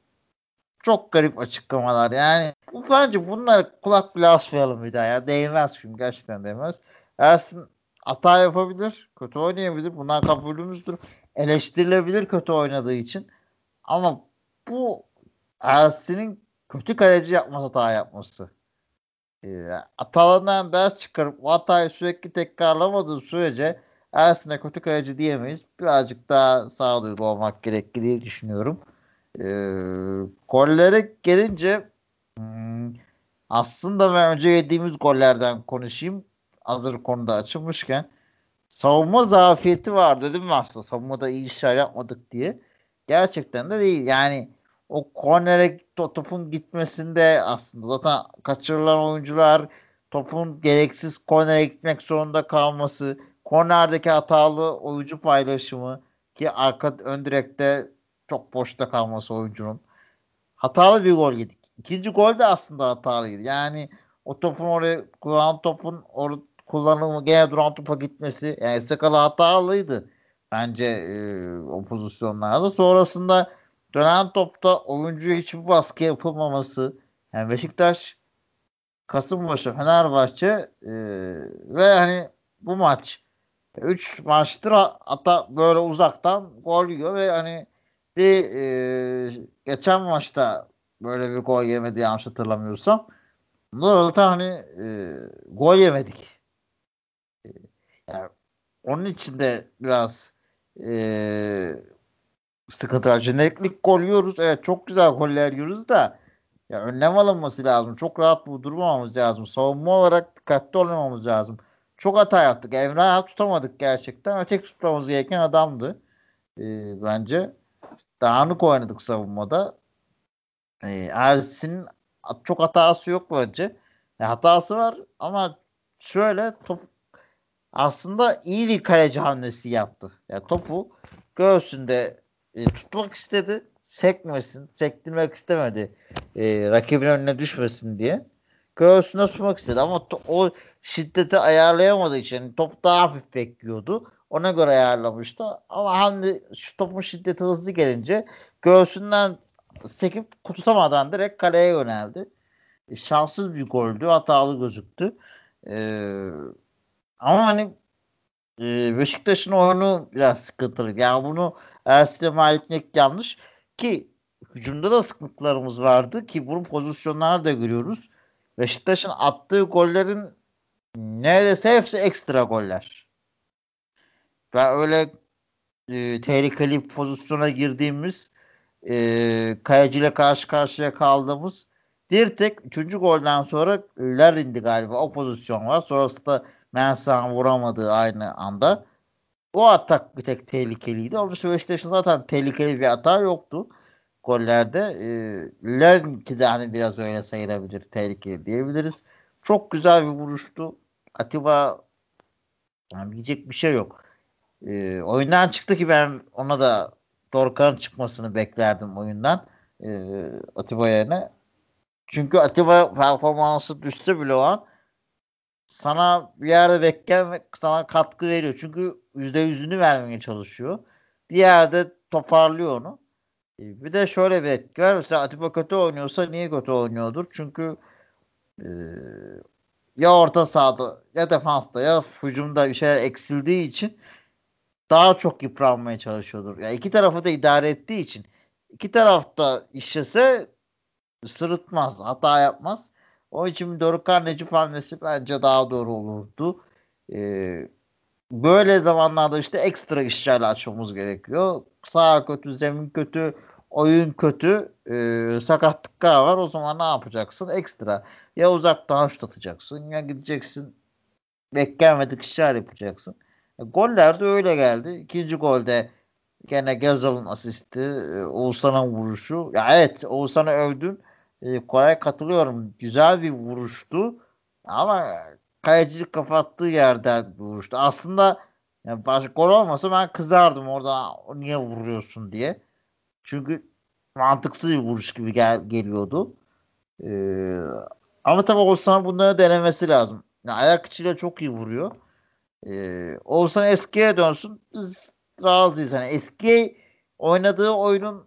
çok garip açıklamalar. Yani bu, bence bunları kulak bile asmayalım bir daha. Ya. Değmez şimdi gerçekten değmez. Ersin hata yapabilir. Kötü oynayabilir. Bunlar kabulümüzdür. Eleştirilebilir kötü oynadığı için. Ama bu Ersin'in kötü kaleci yapması hata yapması. Ee, hatalarından ders çıkarıp o hatayı sürekli tekrarlamadığı sürece Ersin'e kötü kaleci diyemeyiz. Birazcık daha sağduyulu olmak gerekli diye düşünüyorum. Ee, gollere gelince hmm, aslında ben önce yediğimiz gollerden konuşayım. Hazır konuda açılmışken. Savunma zafiyeti var dedim mi aslında? Savunmada iyi işler yapmadık diye. Gerçekten de değil. Yani o kornere topun gitmesinde aslında zaten kaçırılan oyuncular topun gereksiz kornere gitmek zorunda kalması Kornerdeki hatalı oyuncu paylaşımı ki arka ön direkte çok boşta kalması oyuncunun. Hatalı bir gol yedik. İkinci gol de aslında hatalıydı. Yani o topun oraya kullanan topun or kullanımı gene duran topa gitmesi yani Sakala hatalıydı. Bence e, o pozisyonlarda. Sonrasında dönen topta oyuncuya hiçbir baskı yapılmaması. Yani Beşiktaş Kasımpaşa, Fenerbahçe e, ve hani bu maç 3 maçtır hatta böyle uzaktan gol yiyor ve hani bir e, geçen maçta böyle bir gol yemedi yanlış hatırlamıyorsam. Burada da hani e, gol yemedik. E, yani onun için de biraz e, sıkıntı var. Jeneriklik gol yiyoruz. Evet çok güzel goller yiyoruz da ya önlem alınması lazım. Çok rahat durmamamız lazım. Savunma olarak dikkatli olmamız lazım. Çok hata yaptık. Emrah'ı tutamadık gerçekten. Ve tek tutmamız gereken adamdı. E, bence. Dağınık oynadık savunmada. E, Ersin'in çok hatası yok bence. E, hatası var ama şöyle top aslında iyi bir kaleci hamlesi yaptı. Yani topu göğsünde e, tutmak istedi. Sekmesin, sektirmek istemedi. E, rakibin önüne düşmesin diye. Göğsüne tutmak istedi ama to- o şiddeti ayarlayamadığı için top daha hafif bekliyordu. Ona göre ayarlamıştı. Ama hani şu topun şiddeti hızlı gelince göğsünden sekip tutamadan direkt kaleye yöneldi. E, şanssız bir goldü. Hatalı gözüktü. E, ama hani e, Beşiktaş'ın oyunu biraz sıkıntılı. Yani bunu Ersin'e mal etmek yanlış. Ki hücumda da sıkıntılarımız vardı ki bunun pozisyonlarını da görüyoruz. Beşiktaş'ın attığı gollerin neredeyse hepsi ekstra goller. Ben öyle e, tehlikeli pozisyona girdiğimiz e, Kayacı ile karşı karşıya kaldığımız bir tek üçüncü golden sonra indi galiba o pozisyon var. Sonrasında Mensah'ın vuramadığı aynı anda. O atak bir tek tehlikeliydi. Onun dışında Beşiktaş'ın zaten tehlikeli bir hata yoktu gollerde. E, Lerinki de hani biraz öyle sayılabilir. Tehlikeli diyebiliriz. Çok güzel bir vuruştu. Atiba yani diyecek bir şey yok. E, oyundan çıktı ki ben ona da Dorukhan çıkmasını beklerdim oyundan. E, Atiba yerine. Çünkü Atiba performansı düştü bile o an sana bir yerde ve sana katkı veriyor. Çünkü yüzde yüzünü vermeye çalışıyor. Bir yerde toparlıyor onu. E, bir de şöyle bir etki var. Mesela Atiba kötü oynuyorsa niye kötü oynuyordur? Çünkü e, ya orta sahada ya defansta ya hücumda bir şeyler eksildiği için daha çok yıpranmaya çalışıyordur. Yani iki tarafı da idare ettiği için iki tarafta işlese sırıtmaz, hata yapmaz. O için Dorukhan Necip hamlesi bence daha doğru olurdu. Ee, böyle zamanlarda işte ekstra işlerle açmamız gerekiyor. Sağ kötü, zemin kötü, oyun kötü, e, sakatlıklar var. O zaman ne yapacaksın? Ekstra. Ya uzaktan şut atacaksın ya gideceksin beklenmedik işler yapacaksın. E, goller de öyle geldi. İkinci golde gene Gezal'ın asisti, e, Oğuzhan'ın vuruşu. Ya evet Oğuzhan'ı övdün e, Koray katılıyorum. Güzel bir vuruştu. Ama kayacılık kapattığı yerden vuruştu. Aslında yani başka gol olmasa ben kızardım orada niye vuruyorsun diye. Çünkü mantıksız bir vuruş gibi gel geliyordu. Ee, ama tabii Oğuzhan bunları denemesi lazım. Yani ayak içiyle çok iyi vuruyor. Ee, Oğuzhan eskiye dönsün. Biz razıyız. Yani eski oynadığı oyunun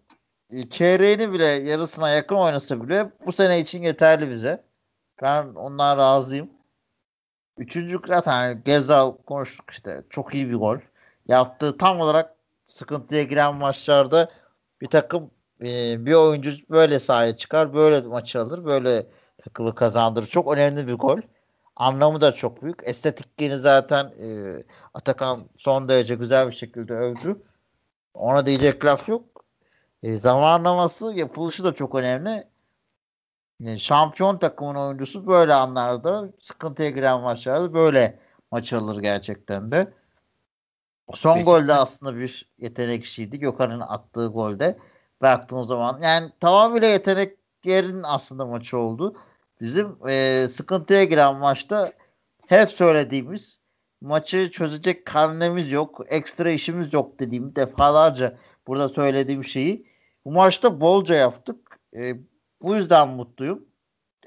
çeyreğini bile yarısına yakın oynasa bile bu sene için yeterli bize. Ben ondan razıyım. Üçüncü zaten Gezal konuştuk işte. Çok iyi bir gol. Yaptığı tam olarak sıkıntıya giren maçlarda bir takım e, bir oyuncu böyle sahaya çıkar, böyle maçı alır, böyle takımı kazandırır. Çok önemli bir gol. Anlamı da çok büyük. Estetikliğini zaten e, Atakan son derece güzel bir şekilde övdü. Ona diyecek laf yok. E, zamanlaması, yapılışı da çok önemli. Yani şampiyon takımın oyuncusu böyle anlarda sıkıntıya giren maçlarda böyle maç alır gerçekten de. Son Peki. golde aslında bir yetenek işiydi. Gökhan'ın attığı golde. Baktığın zaman yani tamamıyla yetenek yerin aslında maçı oldu. Bizim e, sıkıntıya giren maçta hep söylediğimiz maçı çözecek hamlemiz yok. Ekstra işimiz yok dediğim defalarca burada söylediğim şeyi bu maçta bolca yaptık. E, bu yüzden mutluyum.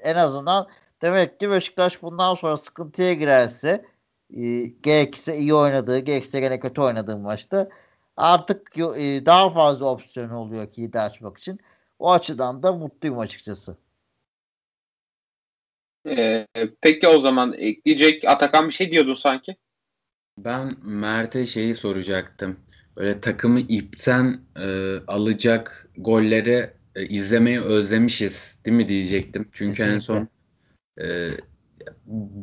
En azından demek ki Beşiktaş bundan sonra sıkıntıya girerse e, gerekirse iyi oynadığı, gerekirse gene kötü oynadığı maçta artık e, daha fazla opsiyon oluyor kilidi açmak için. O açıdan da mutluyum açıkçası. Ee, peki o zaman ekleyecek Atakan bir şey diyordun sanki. Ben Mert'e şeyi soracaktım. Böyle takımı ipten e, alacak golleri e, izlemeyi özlemişiz değil mi diyecektim. Çünkü Kesinlikle. en son e,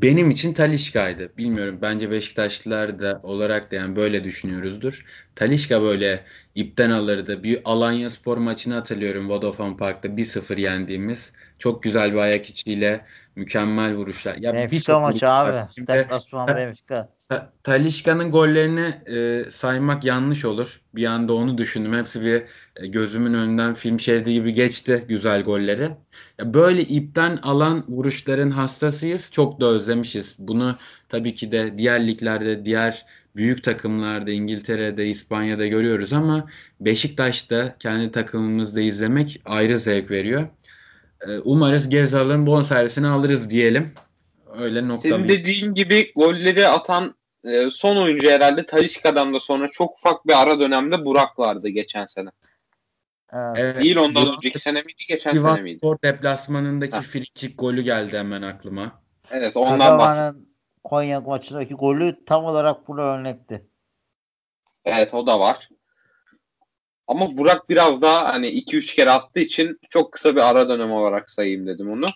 benim için Talişka'ydı. Bilmiyorum bence Beşiktaşlılar da olarak da yani böyle düşünüyoruzdur. Talişka böyle ipten alırdı. Bir Alanya Spor maçını hatırlıyorum Vodafone Park'ta 1-0 yendiğimiz. Çok güzel bir ayak içiyle mükemmel vuruşlar. Ya Benfica maçı abi. Deplasman Benfica. Talişka'nın gollerini e, saymak yanlış olur. Bir anda onu düşündüm. Hepsi bir e, gözümün önünden film şeridi gibi geçti güzel golleri. Ya böyle ipten alan vuruşların hastasıyız. Çok da özlemişiz. Bunu tabii ki de diğer liglerde, diğer büyük takımlarda, İngiltere'de, İspanya'da görüyoruz ama Beşiktaş'ta kendi takımımızda izlemek ayrı zevk veriyor. E, umarız Gezal'ın bonservisini alırız diyelim. Öyle nokta Senin dediğin gibi golleri atan e, son oyuncu herhalde Talişka'dan da sonra çok ufak bir ara dönemde Burak vardı geçen sene. Evet. Değil ondan önceki sene miydi geçen Sivas sene miydi? Spor deplasmanındaki frikik golü geldi hemen aklıma. Evet ondan bahsediyorum. Konya maçındaki golü tam olarak buna örnekti. Evet o da var. Ama Burak biraz daha hani 2-3 kere attığı için çok kısa bir ara dönem olarak sayayım dedim onu.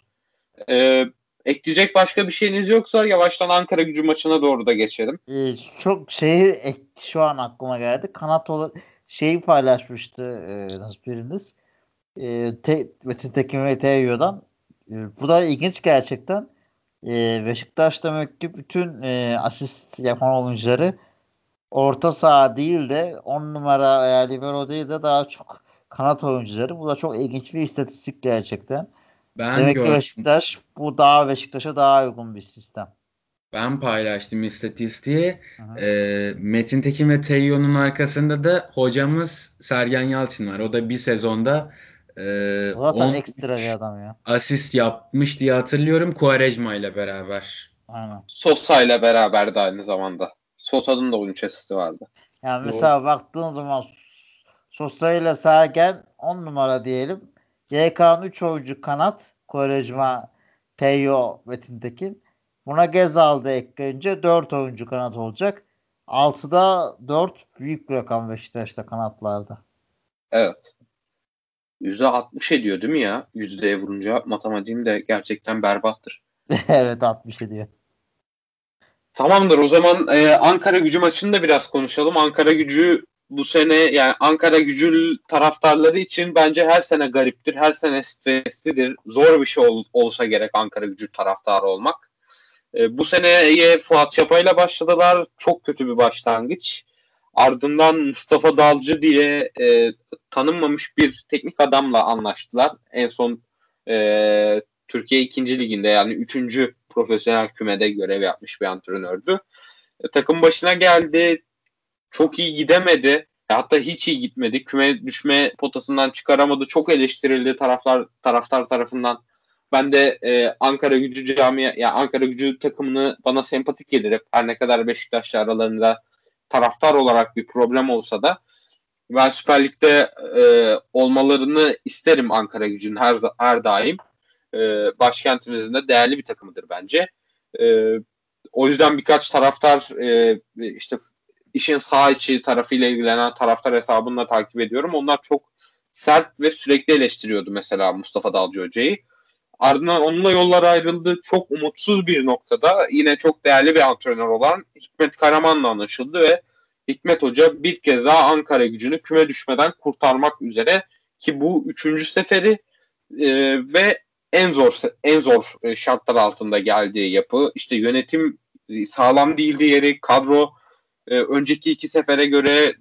Ee, Ekleyecek başka bir şeyiniz yoksa yavaştan Ankara gücü maçına doğru da geçelim. Ee, çok şeyi şu an aklıma geldi. Kanat olarak şeyi paylaşmıştı e, biriniz. E, te, Metin Tekin ve Teyo'dan. E, bu da ilginç gerçekten. E, Beşiktaş demek ki bütün e, asist yapan oyuncuları orta saha değil de 10 numara veya libero değil de daha çok kanat oyuncuları. Bu da çok ilginç bir istatistik gerçekten. Ben Demek gördüm. ki Beşiktaş bu daha Beşiktaş'a daha uygun bir sistem. Ben paylaştım istatistiği. E, Metin Tekin ve Teyyo'nun arkasında da hocamız Sergen Yalçın var. O da bir sezonda e, Zaten ekstra bir adam ya. Asist yapmış diye hatırlıyorum Quaresma ile beraber. Aynen. Sosa ile beraber de aynı zamanda. Sosa'nın da 13 asisti vardı. Yani mesela Doğru. baktığın zaman Sosa ile Sergen 10 numara diyelim. YK'nın 3 oyuncu kanat. Kovarejma, Peyo, Metin Tekin. Buna Gezal da ekleyince 4 oyuncu kanat olacak. 6'da 4 büyük bir rakam Beşiktaş'ta kanatlarda. Evet. %60 ediyor değil mi ya? Yüzdeye vurunca matematiğim de gerçekten berbattır. evet 60 ediyor. Tamamdır o zaman e, Ankara gücü maçını da biraz konuşalım. Ankara gücü bu sene yani Ankara gücü taraftarları için bence her sene gariptir. Her sene streslidir. Zor bir şey ol, olsa gerek Ankara gücü taraftarı olmak. E, bu seneye Fuat Çapa'yla başladılar. Çok kötü bir başlangıç. Ardından Mustafa Dalcı diye e, tanınmamış bir teknik adamla anlaştılar. En son e, Türkiye 2. liginde yani 3. profesyonel kümede görev yapmış bir antrenördü. E, takım başına geldi çok iyi gidemedi. Hatta hiç iyi gitmedi. Küme düşme potasından çıkaramadı. Çok eleştirildi taraftar taraftar tarafından. Ben de e, Ankara Gücü camia, ya yani Ankara Gücü takımını bana sempatik gelir hep. Her ne kadar Beşiktaş'la aralarında taraftar olarak bir problem olsa da ben Süper Lig'de e, olmalarını isterim Ankara Gücü'nün her her daim. E, başkentimizin de değerli bir takımıdır bence. E, o yüzden birkaç taraftar e, işte işin sağ içi tarafıyla ilgilenen taraftar hesabını da takip ediyorum. Onlar çok sert ve sürekli eleştiriyordu mesela Mustafa Dalcı Hoca'yı. Ardından onunla yollar ayrıldı. Çok umutsuz bir noktada yine çok değerli bir antrenör olan Hikmet Karaman'la anlaşıldı ve Hikmet Hoca bir kez daha Ankara gücünü küme düşmeden kurtarmak üzere ki bu üçüncü seferi e, ve en zor en zor e, şartlar altında geldiği yapı işte yönetim sağlam değildi yeri kadro e, önceki iki sefere göre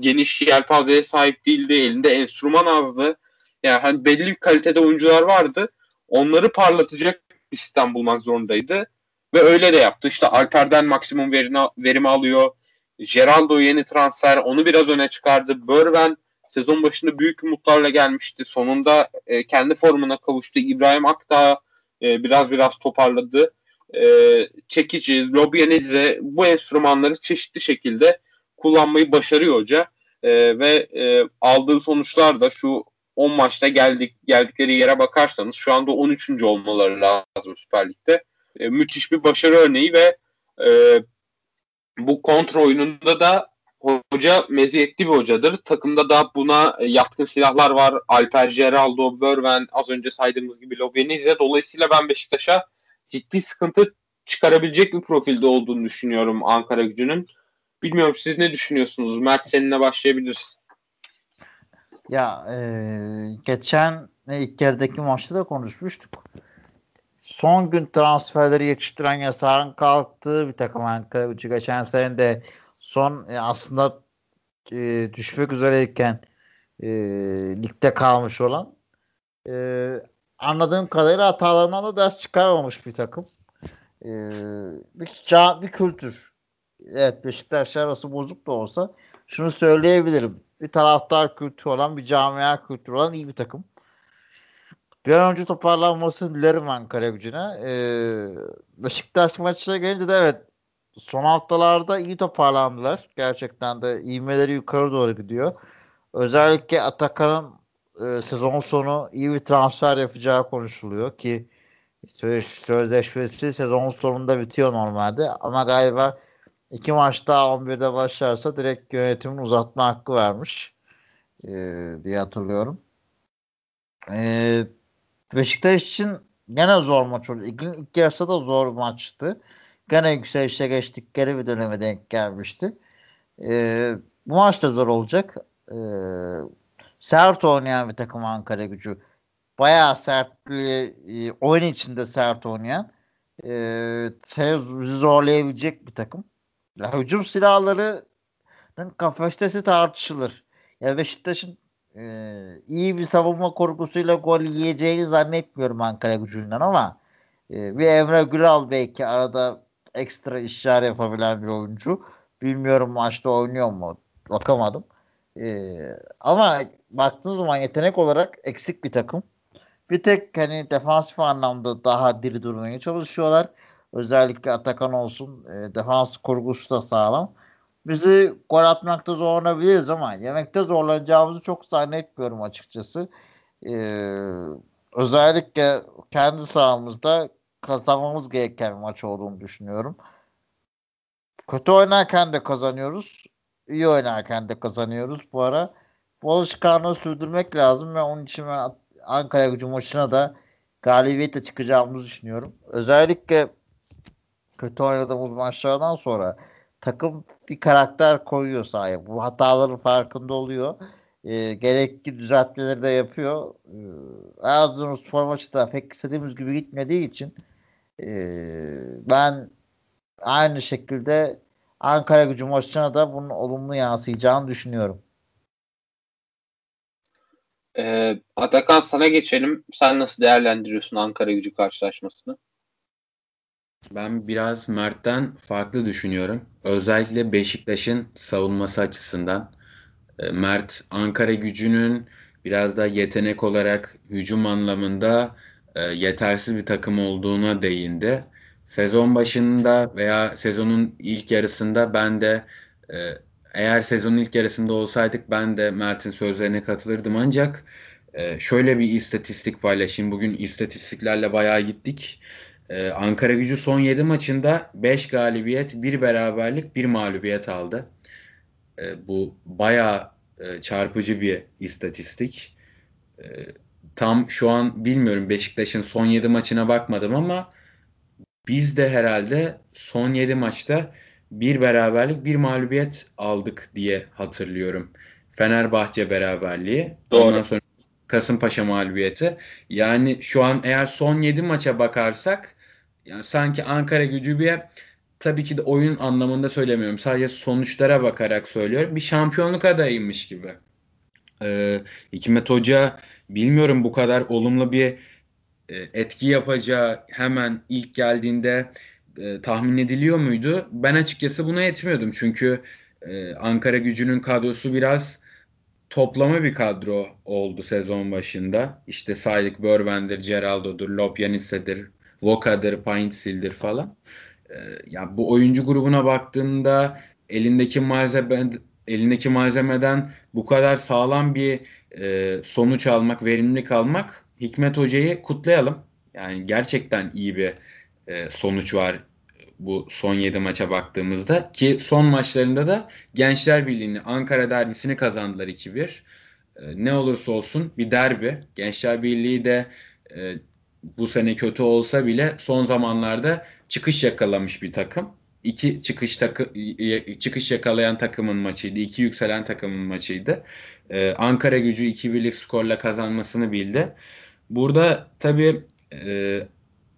geniş yelpazeye sahip değildi. Elinde enstrüman azdı. Yani hani belli bir kalitede oyuncular vardı. Onları parlatacak bir sistem bulmak zorundaydı. Ve öyle de yaptı. İşte Alper'den maksimum verimi, verimi alıyor. Geraldo yeni transfer. Onu biraz öne çıkardı. Börven sezon başında büyük umutlarla gelmişti. Sonunda e, kendi formuna kavuştu. İbrahim Akdağ e, biraz biraz toparladı e, çekici, lobyanize bu enstrümanları çeşitli şekilde kullanmayı başarıyor hoca. E, ve e, aldığı sonuçlar da şu 10 maçta geldik geldikleri yere bakarsanız şu anda 13. olmaları lazım Süper Lig'de. E, müthiş bir başarı örneği ve e, bu kontrol oyununda da hoca meziyetli bir hocadır. Takımda da buna yatkın silahlar var. Alper Geraldo, Börven, az önce saydığımız gibi Lobenize. Dolayısıyla ben Beşiktaş'a ciddi sıkıntı çıkarabilecek bir profilde olduğunu düşünüyorum Ankara gücünün. Bilmiyorum siz ne düşünüyorsunuz? Mert seninle başlayabiliriz. Ya e, geçen ilk yarıdaki maçta da konuşmuştuk. Son gün transferleri yetiştiren yasağın kalktığı bir takım Ankara gücü. Geçen sene de son e, aslında e, düşmek üzereyken e, ligde kalmış olan e, anladığım kadarıyla hatalarından da ders çıkarmamış bir takım. E, bir, bir kültür. Evet Beşiktaş arası bozuk da olsa şunu söyleyebilirim. Bir taraftar kültürü olan, bir camia kültürü olan iyi bir takım. Bir an önce toparlanmasını dilerim Ankara gücüne. Ee, Beşiktaş maçına gelince de evet son haftalarda iyi toparlandılar. Gerçekten de ivmeleri yukarı doğru gidiyor. Özellikle Atakan'ın e, sezon sonu iyi bir transfer yapacağı konuşuluyor ki sözleşmesi sezon sonunda bitiyor normalde ama galiba iki maç daha 11'de başlarsa direkt yönetimin uzatma hakkı vermiş e, diye hatırlıyorum. E, Beşiktaş için gene zor maç oldu. İlk, ilk yarısı da zor maçtı. Gene yükselişe geçtikleri bir döneme denk gelmişti. E, bu maç da zor olacak. E, sert oynayan bir takım Ankara gücü. Bayağı sertliği e, oyun içinde sert oynayan e, zorlayabilecek bir takım. Ya, hücum silahlarının kapasitesi tartışılır. Ya Beşiktaş'ın e, iyi bir savunma korkusuyla gol yiyeceğini zannetmiyorum Ankara gücünden ama e, bir Emre Gülal belki arada ekstra işler yapabilen bir oyuncu. Bilmiyorum maçta oynuyor mu? Bakamadım. E, ama baktığınız zaman yetenek olarak eksik bir takım. Bir tek hani defansif anlamda daha diri durmaya çalışıyorlar. Özellikle Atakan olsun e, defans kurgusu da sağlam. Bizi gol atmakta zorlanabiliriz ama yemekte zorlanacağımızı çok zannetmiyorum açıkçası. Ee, özellikle kendi sahamızda kazanmamız gereken maç olduğunu düşünüyorum. Kötü oynarken de kazanıyoruz. İyi oynarken de kazanıyoruz bu ara. Bu alışkanlığı sürdürmek lazım ve onun için ben Ankara gücü maçına da galibiyetle çıkacağımızı düşünüyorum. Özellikle kötü oynadığımız maçlardan sonra takım bir karakter koyuyor sahaya. Bu hataların farkında oluyor. E, gerekli düzeltmeleri de yapıyor. E, Erzurumspor maçı da pek istediğimiz gibi gitmediği için e, ben aynı şekilde Ankara gücü maçına da bunun olumlu yansıyacağını düşünüyorum. Ee, Atakan sana geçelim. Sen nasıl değerlendiriyorsun Ankara gücü karşılaşmasını? Ben biraz Mert'ten farklı düşünüyorum. Özellikle Beşiktaş'ın savunması açısından. E, Mert Ankara gücünün biraz da yetenek olarak hücum anlamında e, yetersiz bir takım olduğuna değindi. Sezon başında veya sezonun ilk yarısında ben de e, eğer sezonun ilk yarısında olsaydık ben de Mert'in sözlerine katılırdım ancak şöyle bir istatistik paylaşayım. Bugün istatistiklerle bayağı gittik. Ee, Ankara gücü son 7 maçında 5 galibiyet, 1 beraberlik, 1 mağlubiyet aldı. Ee, bu bayağı e, çarpıcı bir istatistik. Ee, tam şu an bilmiyorum Beşiktaş'ın son 7 maçına bakmadım ama biz de herhalde son 7 maçta bir beraberlik, bir mağlubiyet aldık diye hatırlıyorum. Fenerbahçe beraberliği. Doğru. Ondan sonra Kasımpaşa mağlubiyeti. Yani şu an eğer son 7 maça bakarsak yani sanki Ankara gücü bir tabii ki de oyun anlamında söylemiyorum. Sadece sonuçlara bakarak söylüyorum. Bir şampiyonluk adayıymış gibi. Ee, Hikmet Hoca bilmiyorum bu kadar olumlu bir e, etki yapacağı hemen ilk geldiğinde e, tahmin ediliyor muydu? Ben açıkçası buna etmiyordum. Çünkü e, Ankara gücünün kadrosu biraz toplama bir kadro oldu sezon başında. İşte saydık Börven'dir, Geraldo'dur, Lopyanisse'dir, Voka'dır, Paintsil'dir falan. Ee, ya bu oyuncu grubuna baktığında elindeki malzeme elindeki malzemeden bu kadar sağlam bir e, sonuç almak, verimlilik almak Hikmet Hoca'yı kutlayalım. Yani gerçekten iyi bir e, sonuç var bu son 7 maça baktığımızda ki son maçlarında da Gençler Birliği'ni Ankara derbisini kazandılar 2-1. E, ne olursa olsun bir derbi. Gençler Birliği de e, bu sene kötü olsa bile son zamanlarda çıkış yakalamış bir takım. İki çıkış takı çıkış yakalayan takımın maçıydı. iki yükselen takımın maçıydı. Ee, Ankara gücü 2-1'lik skorla kazanmasını bildi. Burada tabii e,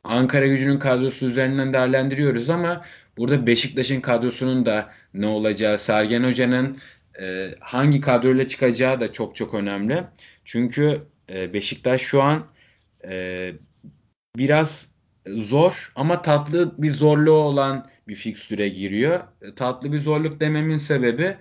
Ankara gücünün kadrosu üzerinden değerlendiriyoruz ama burada Beşiktaş'ın kadrosunun da ne olacağı, Sergen Hoca'nın e, hangi kadroyla çıkacağı da çok çok önemli. Çünkü e, Beşiktaş şu an e, biraz zor ama tatlı bir zorluğu olan bir fikstüre giriyor. E, tatlı bir zorluk dememin sebebi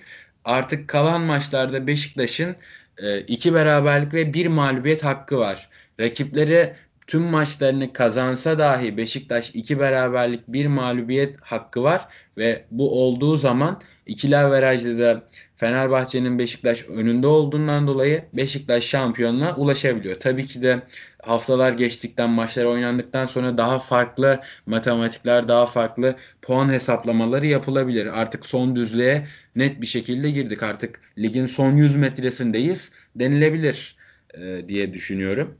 artık kalan maçlarda Beşiktaş'ın e, iki beraberlik ve bir mağlubiyet hakkı var. Rakipleri tüm maçlarını kazansa dahi Beşiktaş iki beraberlik bir mağlubiyet hakkı var ve bu olduğu zaman ikili averajda da Fenerbahçe'nin Beşiktaş önünde olduğundan dolayı Beşiktaş şampiyonluğa ulaşabiliyor. Tabii ki de haftalar geçtikten maçlar oynandıktan sonra daha farklı matematikler daha farklı puan hesaplamaları yapılabilir. Artık son düzlüğe net bir şekilde girdik. Artık ligin son 100 metresindeyiz denilebilir e, diye düşünüyorum.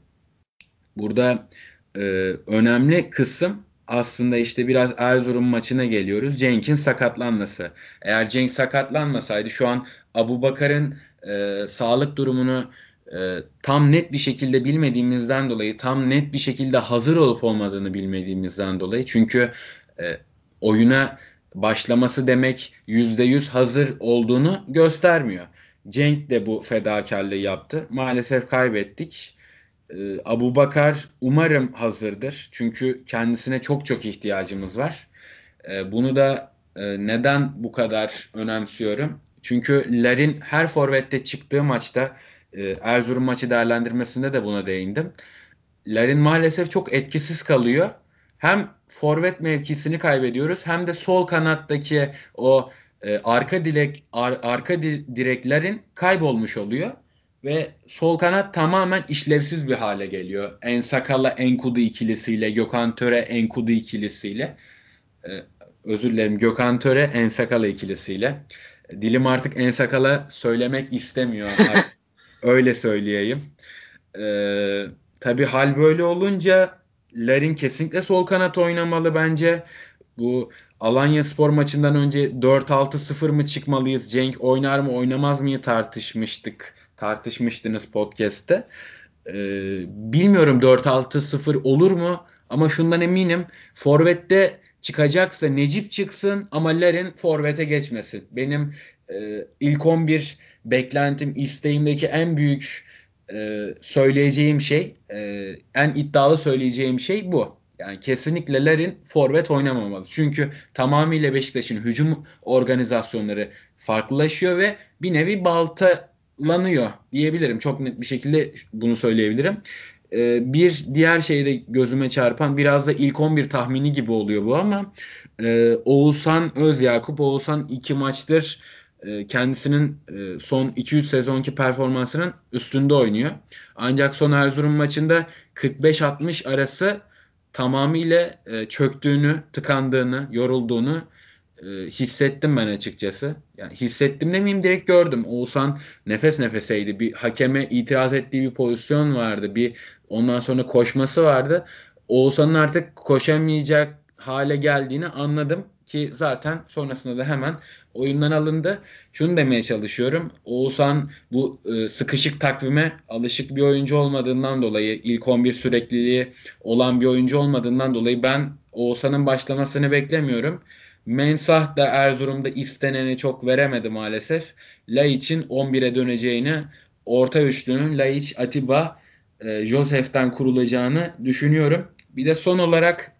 Burada e, önemli kısım aslında işte biraz Erzurum maçına geliyoruz. Cenk'in sakatlanması. Eğer Cenk sakatlanmasaydı şu an Abu Bakar'ın e, sağlık durumunu e, tam net bir şekilde bilmediğimizden dolayı tam net bir şekilde hazır olup olmadığını bilmediğimizden dolayı çünkü e, oyuna başlaması demek %100 hazır olduğunu göstermiyor. Cenk de bu fedakarlığı yaptı. Maalesef kaybettik. Ee, Abu Bakar umarım hazırdır. Çünkü kendisine çok çok ihtiyacımız var. Ee, bunu da e, neden bu kadar önemsiyorum? Çünkü Larin her forvette çıktığı maçta e, Erzurum maçı değerlendirmesinde de buna değindim. Larin maalesef çok etkisiz kalıyor. Hem forvet mevkisini kaybediyoruz hem de sol kanattaki o e, arka direk ar, arka direklerin kaybolmuş oluyor ve sol kanat tamamen işlevsiz bir hale geliyor. Ensakala Enkudu ikilisiyle, Gökhan Töre Enkudu ikilisiyle. Ee, özür dilerim Gökhan Töre Ensakala ikilisiyle. Dilim artık Ensakala söylemek istemiyor. Öyle söyleyeyim. Ee, tabii hal böyle olunca Larin kesinlikle sol kanat oynamalı bence. Bu Alanya Spor maçından önce 4-6-0 mı çıkmalıyız? Cenk oynar mı oynamaz mıyı tartışmıştık tartışmıştınız podcast'te. Ee, bilmiyorum 4-6-0 olur mu? Ama şundan eminim. Forvet'te çıkacaksa Necip çıksın ama Larin forvete geçmesin. Benim e, ilk 11 beklentim, isteğimdeki en büyük e, söyleyeceğim şey, e, en iddialı söyleyeceğim şey bu. Yani kesinlikle Larin forvet oynamamalı. Çünkü tamamıyla Beşiktaş'ın hücum organizasyonları farklılaşıyor ve bir nevi balta lanıyor diyebilirim. Çok net bir şekilde bunu söyleyebilirim. Ee, bir diğer şey de gözüme çarpan biraz da ilk 11 tahmini gibi oluyor bu ama e, Oğuzhan Özyakup Oğuzhan iki maçtır e, kendisinin e, son 2-3 sezonki performansının üstünde oynuyor. Ancak son Erzurum maçında 45-60 arası tamamıyla e, çöktüğünü, tıkandığını, yorulduğunu e, hissettim ben açıkçası. Yani hissettim demeyeyim direkt gördüm. Oğuzhan nefes nefeseydi. Bir hakeme itiraz ettiği bir pozisyon vardı. Bir ondan sonra koşması vardı. Oğuzhan'ın artık koşamayacak hale geldiğini anladım ki zaten sonrasında da hemen oyundan alındı. Şunu demeye çalışıyorum. Oğuzhan bu e, sıkışık takvime alışık bir oyuncu olmadığından dolayı ilk 11 sürekliliği olan bir oyuncu olmadığından dolayı ben Oğuzhan'ın başlamasını beklemiyorum. Mensah da Erzurum'da isteneni çok veremedi maalesef. Laiç'in 11'e döneceğini, orta üçlünün Laiç, Atiba, e, Josef'ten kurulacağını düşünüyorum. Bir de son olarak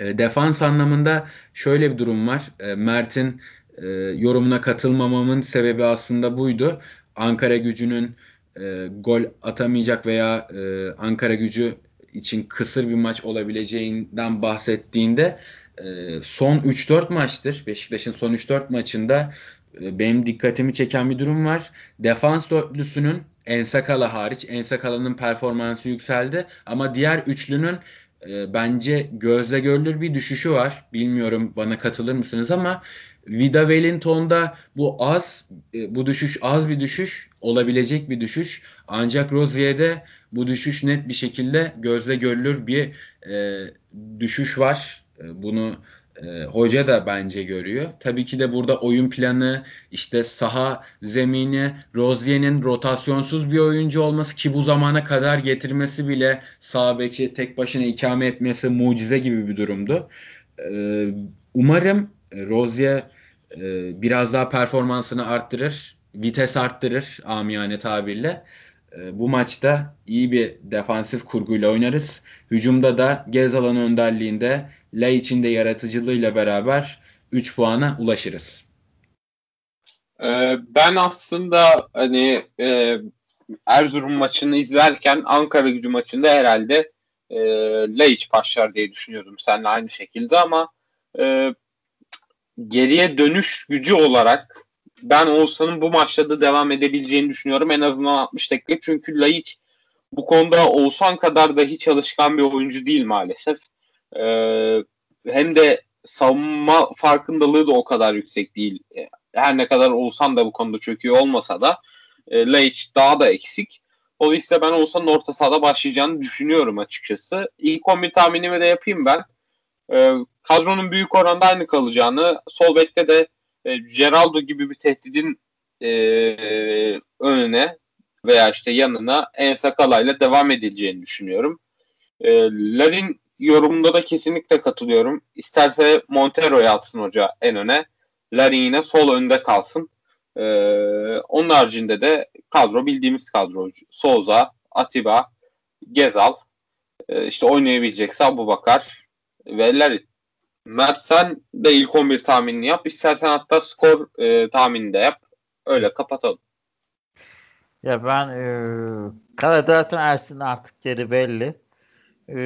e, defans anlamında şöyle bir durum var. E, Mert'in e, yorumuna katılmamamın sebebi aslında buydu. Ankara gücünün e, gol atamayacak veya e, Ankara gücü için kısır bir maç olabileceğinden bahsettiğinde son 3-4 maçtır Beşiktaş'ın son 3-4 maçında e, benim dikkatimi çeken bir durum var. Defans dörtlüsünün Ensakala hariç Ensakala'nın performansı yükseldi ama diğer üçlünün e, bence gözle görülür bir düşüşü var. Bilmiyorum bana katılır mısınız ama Vida Wellington'da bu az e, bu düşüş az bir düşüş olabilecek bir düşüş ancak Rozier'de bu düşüş net bir şekilde gözle görülür bir e, düşüş var. E, bunu e, hoca da bence görüyor. Tabii ki de burada oyun planı, işte saha zemini, Rozier'in rotasyonsuz bir oyuncu olması ki bu zamana kadar getirmesi bile sağ beki tek başına ikame etmesi mucize gibi bir durumdu. E, umarım Rozier e, biraz daha performansını arttırır, vites arttırır amiyane tabirle. E, bu maçta iyi bir defansif kurguyla oynarız. Hücumda da Gezal'ın önderliğinde Laiç'in de yaratıcılığıyla beraber 3 puana ulaşırız. Ee, ben aslında hani e, Erzurum maçını izlerken Ankara gücü maçında herhalde e, başlar diye düşünüyordum seninle aynı şekilde ama e, geriye dönüş gücü olarak ben Oğuzhan'ın bu maçta da devam edebileceğini düşünüyorum. En azından 60 dakika. Çünkü Laiç bu konuda Oğuzhan kadar da hiç çalışkan bir oyuncu değil maalesef. Ee, hem de savunma farkındalığı da o kadar yüksek değil. Her ne kadar Oğuzhan da bu konuda iyi olmasa da e, Laiç daha da eksik. Dolayısıyla ben Oğuzhan'ın orta sahada başlayacağını düşünüyorum açıkçası. İlk 11 tahminimi de yapayım ben. E, kadronun büyük oranda aynı kalacağını, sol bekte de e, Geraldo gibi bir tehdidin e, önüne veya işte yanına Ensakala ile devam edileceğini düşünüyorum. E, Larin yorumunda da kesinlikle katılıyorum. İsterse Montero'yu atsın hoca en öne. Larin sol önde kalsın. E, onun haricinde de kadro bildiğimiz kadro. Souza, Atiba, Gezal, e, işte oynayabilecekse Abu Bakar ve Larin. Mert sen de ilk 11 tahminini yap. İstersen hatta skor e, tahminini de yap. Öyle kapatalım. Ya ben e, Karaderet'in Ersin artık geri belli. E,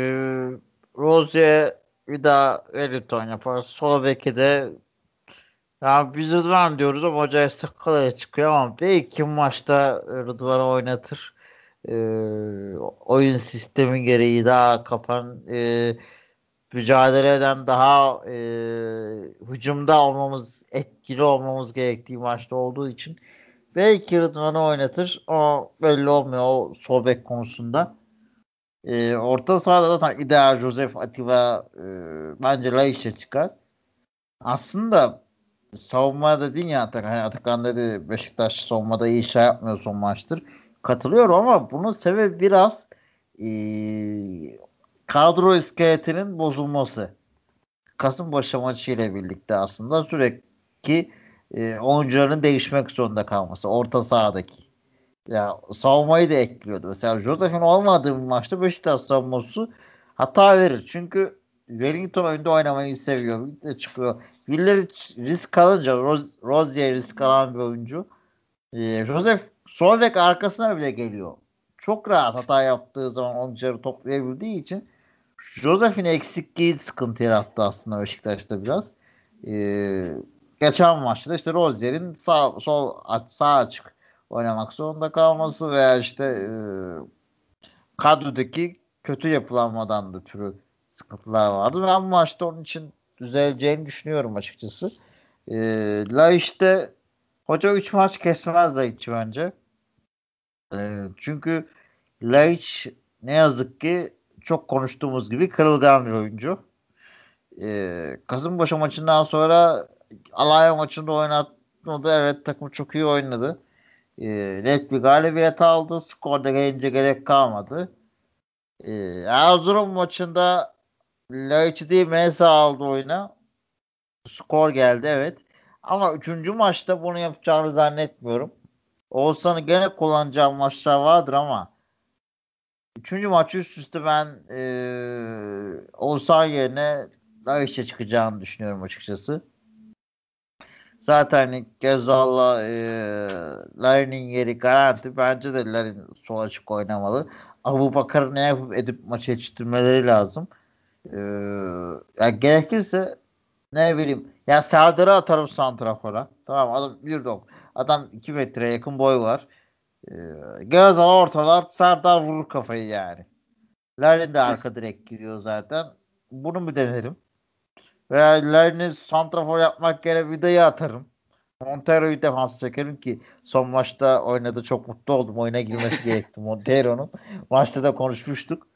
Rozier bir daha Wellington yapar. Sol beki de ya biz Rıdvan diyoruz ama hoca Sakala'ya çıkıyor ama belki maçta Rıdvan'ı oynatır. E, oyun sistemi gereği daha kapan e, mücadeleden daha e, hücumda olmamız, etkili olmamız gerektiği maçta olduğu için belki Rıdvan'ı oynatır. O belli olmuyor o sol bek konusunda. E, orta sahada da ideal Joseph Atiba e, bence Laiç'e çıkar. Aslında savunma dedin ya Atakan, hani Atakan dedi Beşiktaş savunmada iyi şey yapmıyor son maçtır. Katılıyorum ama bunun sebebi biraz e, kadro iskeletinin bozulması. Kasımpaşa maçı ile birlikte aslında sürekli e, oyuncuların değişmek zorunda kalması. Orta sahadaki. Ya savunmayı da ekliyordu. Mesela Joseph'in olmadığı bir maçta Beşiktaş savunması hata verir. Çünkü Wellington oyunda oynamayı seviyor. De çıkıyor. Birileri risk alınca Roz, Rozier risk alan bir oyuncu. E, Joseph sol bek arkasına bile geliyor. Çok rahat hata yaptığı zaman oyuncuları toplayabildiği için Joseph'in eksikliği sıkıntı yarattı aslında Beşiktaş'ta biraz. Ee, geçen maçta işte Rozier'in sağ, sol sağ açık oynamak zorunda kalması veya işte e, kadrodaki kötü yapılanmadan da türü sıkıntılar vardı. Ben bu maçta onun için düzeleceğini düşünüyorum açıkçası. E, La işte hoca 3 maç kesmez Laiç'i bence. E, çünkü Laiç ne yazık ki çok konuştuğumuz gibi kırılgan bir oyuncu. Ee, Kasımpaşa maçından sonra Alanya maçında oynatmadı. Evet takım çok iyi oynadı. Ee, net bir galibiyet aldı. Skorda gelince gerek kalmadı. Ee, Erzurum maçında Laiç'i değil Mesa aldı oyuna. Skor geldi evet. Ama üçüncü maçta bunu yapacağını zannetmiyorum. Oğuzhan'ı gene kullanacağı maçlar vardır ama Üçüncü maç üst üste ben e, Oğuzhan yerine Laiç'e çıkacağını düşünüyorum açıkçası. Zaten Gezal'la e, Larin'in yeri garanti. Bence de Larin sol açık oynamalı. Abu Bakar'ı ne yapıp edip maçı yetiştirmeleri lazım. E, yani gerekirse ne bileyim ya Serdar'ı atarım santrafora. Tamam adam bir dok. Adam 2 metre yakın boy var. Ee, Gözal ortalar Serdar vurur kafayı yani. Larin de arka direkt giriyor zaten. Bunu mu denerim? Veya Larin'i santrafor yapmak yerine vidayı atarım. Montero'yu defans çekerim ki son maçta oynadı. Çok mutlu oldum. Oyuna girmesi gerekti Montero'nun. Maçta da konuşmuştuk.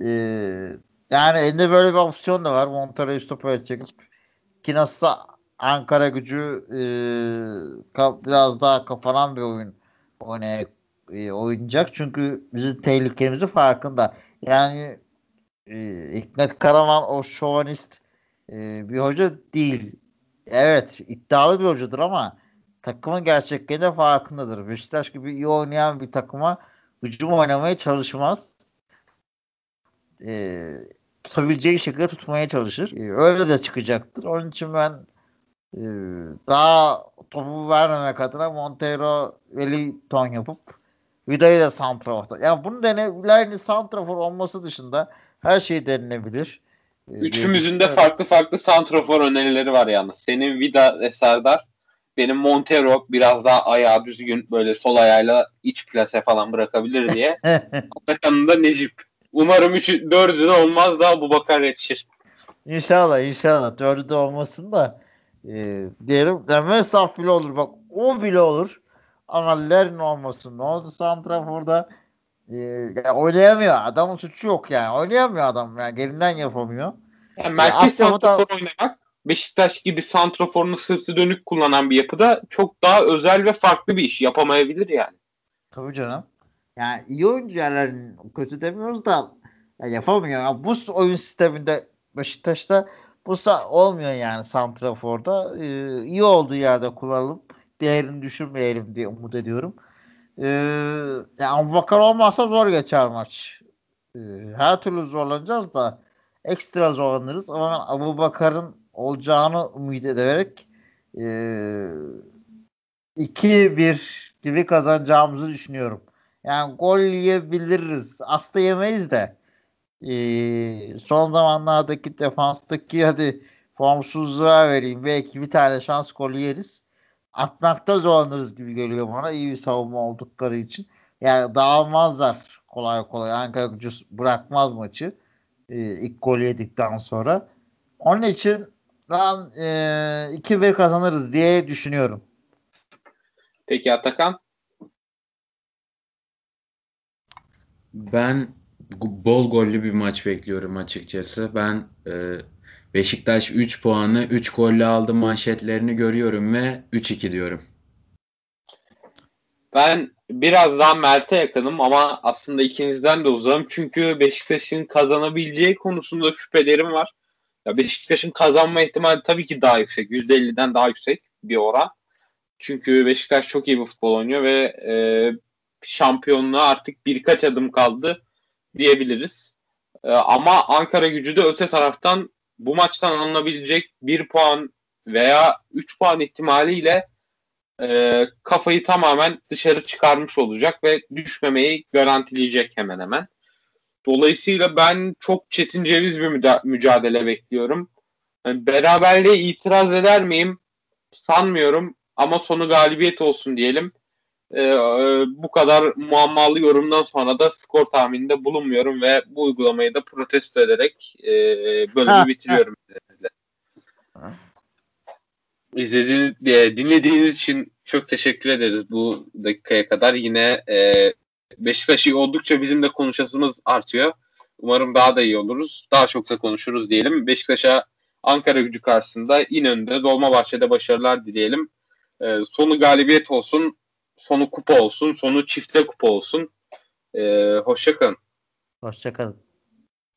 Ee, yani elinde böyle bir opsiyon da var. Montero'yu stoper çekip ki nasılsa Ankara gücü e, biraz daha kapanan bir oyun oynay e, oynayacak. Çünkü bizim tehlikemizin farkında. Yani e, Hikmet Karaman o şovanist e, bir hoca değil. Evet iddialı bir hocadır ama takımın gerçekliğinde farkındadır. Beşiktaş gibi iyi oynayan bir takıma hücum oynamaya çalışmaz. E, tutabileceği şekilde tutmaya çalışır. E, öyle de çıkacaktır. Onun için ben e, daha topu vermemek adına Montero Wellington yapıp Vida'yı da santraforda. Yani bunu denebilen santrafor olması dışında her şey denilebilir. Ee, Üçümüzün de farklı farklı santrafor önerileri var yalnız. Senin Vida ve Serdar. Benim Montero biraz daha ayağı düzgün böyle sol ayağıyla iç plase falan bırakabilir diye. Atakan'ın da Necip. Umarım üçü, dördü de olmaz da bu bakar yetişir. İnşallah inşallah. Dördü de olmasın da e, diyelim deme saf bile olur. Bak o bile olur. Ama Lerin olmasın. Ne oldu Santrafor'da? Yani oynayamıyor. Adamın suçu yok yani. Oynayamıyor adam. Yani gelinden yapamıyor. Yani merkez yani santrafor da... oynamak Beşiktaş gibi santraforunu sırtı dönük kullanan bir yapıda çok daha özel ve farklı bir iş. Yapamayabilir yani. Tabii canım. Yani iyi oyuncu yerlerin kötü demiyoruz da yani yapamıyor. Yani bu oyun sisteminde Beşiktaş'ta bu olmuyor yani santraforda. Ee, iyi olduğu yerde kullanalım değerini düşürmeyelim diye umut ediyorum. Ee, yani Abubakar olmazsa zor geçer maç. Ee, her türlü zorlanacağız da ekstra zorlanırız ama Abu Bakar'ın olacağını umut ederek e, 2-1 gibi kazanacağımızı düşünüyorum. Yani gol yiyebiliriz. Aslında yemeyiz de e, son zamanlardaki defanstaki hadi formsuzluğa vereyim. Belki bir tane şans gol yeriz atmakta zorlanırız gibi geliyor bana iyi bir savunma oldukları için. Yani dağılmazlar kolay kolay. Ankara gücü bırakmaz maçı e, ilk gol yedikten sonra. Onun için ben e, 2-1 kazanırız diye düşünüyorum. Peki Atakan? Ben bol gollü bir maç bekliyorum açıkçası. Ben e, Beşiktaş 3 puanı 3 golle aldı manşetlerini görüyorum ve 3-2 diyorum. Ben biraz daha Mert'e yakınım ama aslında ikinizden de uzağım. Çünkü Beşiktaş'ın kazanabileceği konusunda şüphelerim var. Ya Beşiktaş'ın kazanma ihtimali tabii ki daha yüksek. %50'den daha yüksek bir oran. Çünkü Beşiktaş çok iyi bir futbol oynuyor ve e, şampiyonluğa artık birkaç adım kaldı diyebiliriz. E, ama Ankara gücü de öte taraftan bu maçtan alınabilecek bir puan veya 3 puan ihtimaliyle e, kafayı tamamen dışarı çıkarmış olacak ve düşmemeyi garantileyecek hemen hemen. Dolayısıyla ben çok çetin ceviz bir mücadele bekliyorum. Yani beraberliğe itiraz eder miyim? Sanmıyorum ama sonu galibiyet olsun diyelim e, bu kadar muammalı yorumdan sonra da skor tahmininde bulunmuyorum ve bu uygulamayı da protesto ederek e, bölümü bitiriyorum izninizle. İzlediğiniz, e, dinlediğiniz için çok teşekkür ederiz bu dakikaya kadar. Yine e, Beşiktaş iyi oldukça bizim de konuşasımız artıyor. Umarım daha da iyi oluruz. Daha çok da konuşuruz diyelim. Beşiktaş'a Ankara gücü karşısında İnönü'de Dolmabahçe'de başarılar dileyelim. E, sonu galibiyet olsun sonu kupa olsun, sonu çifte kupa olsun. Ee, hoşçakalın. Hoşçakalın.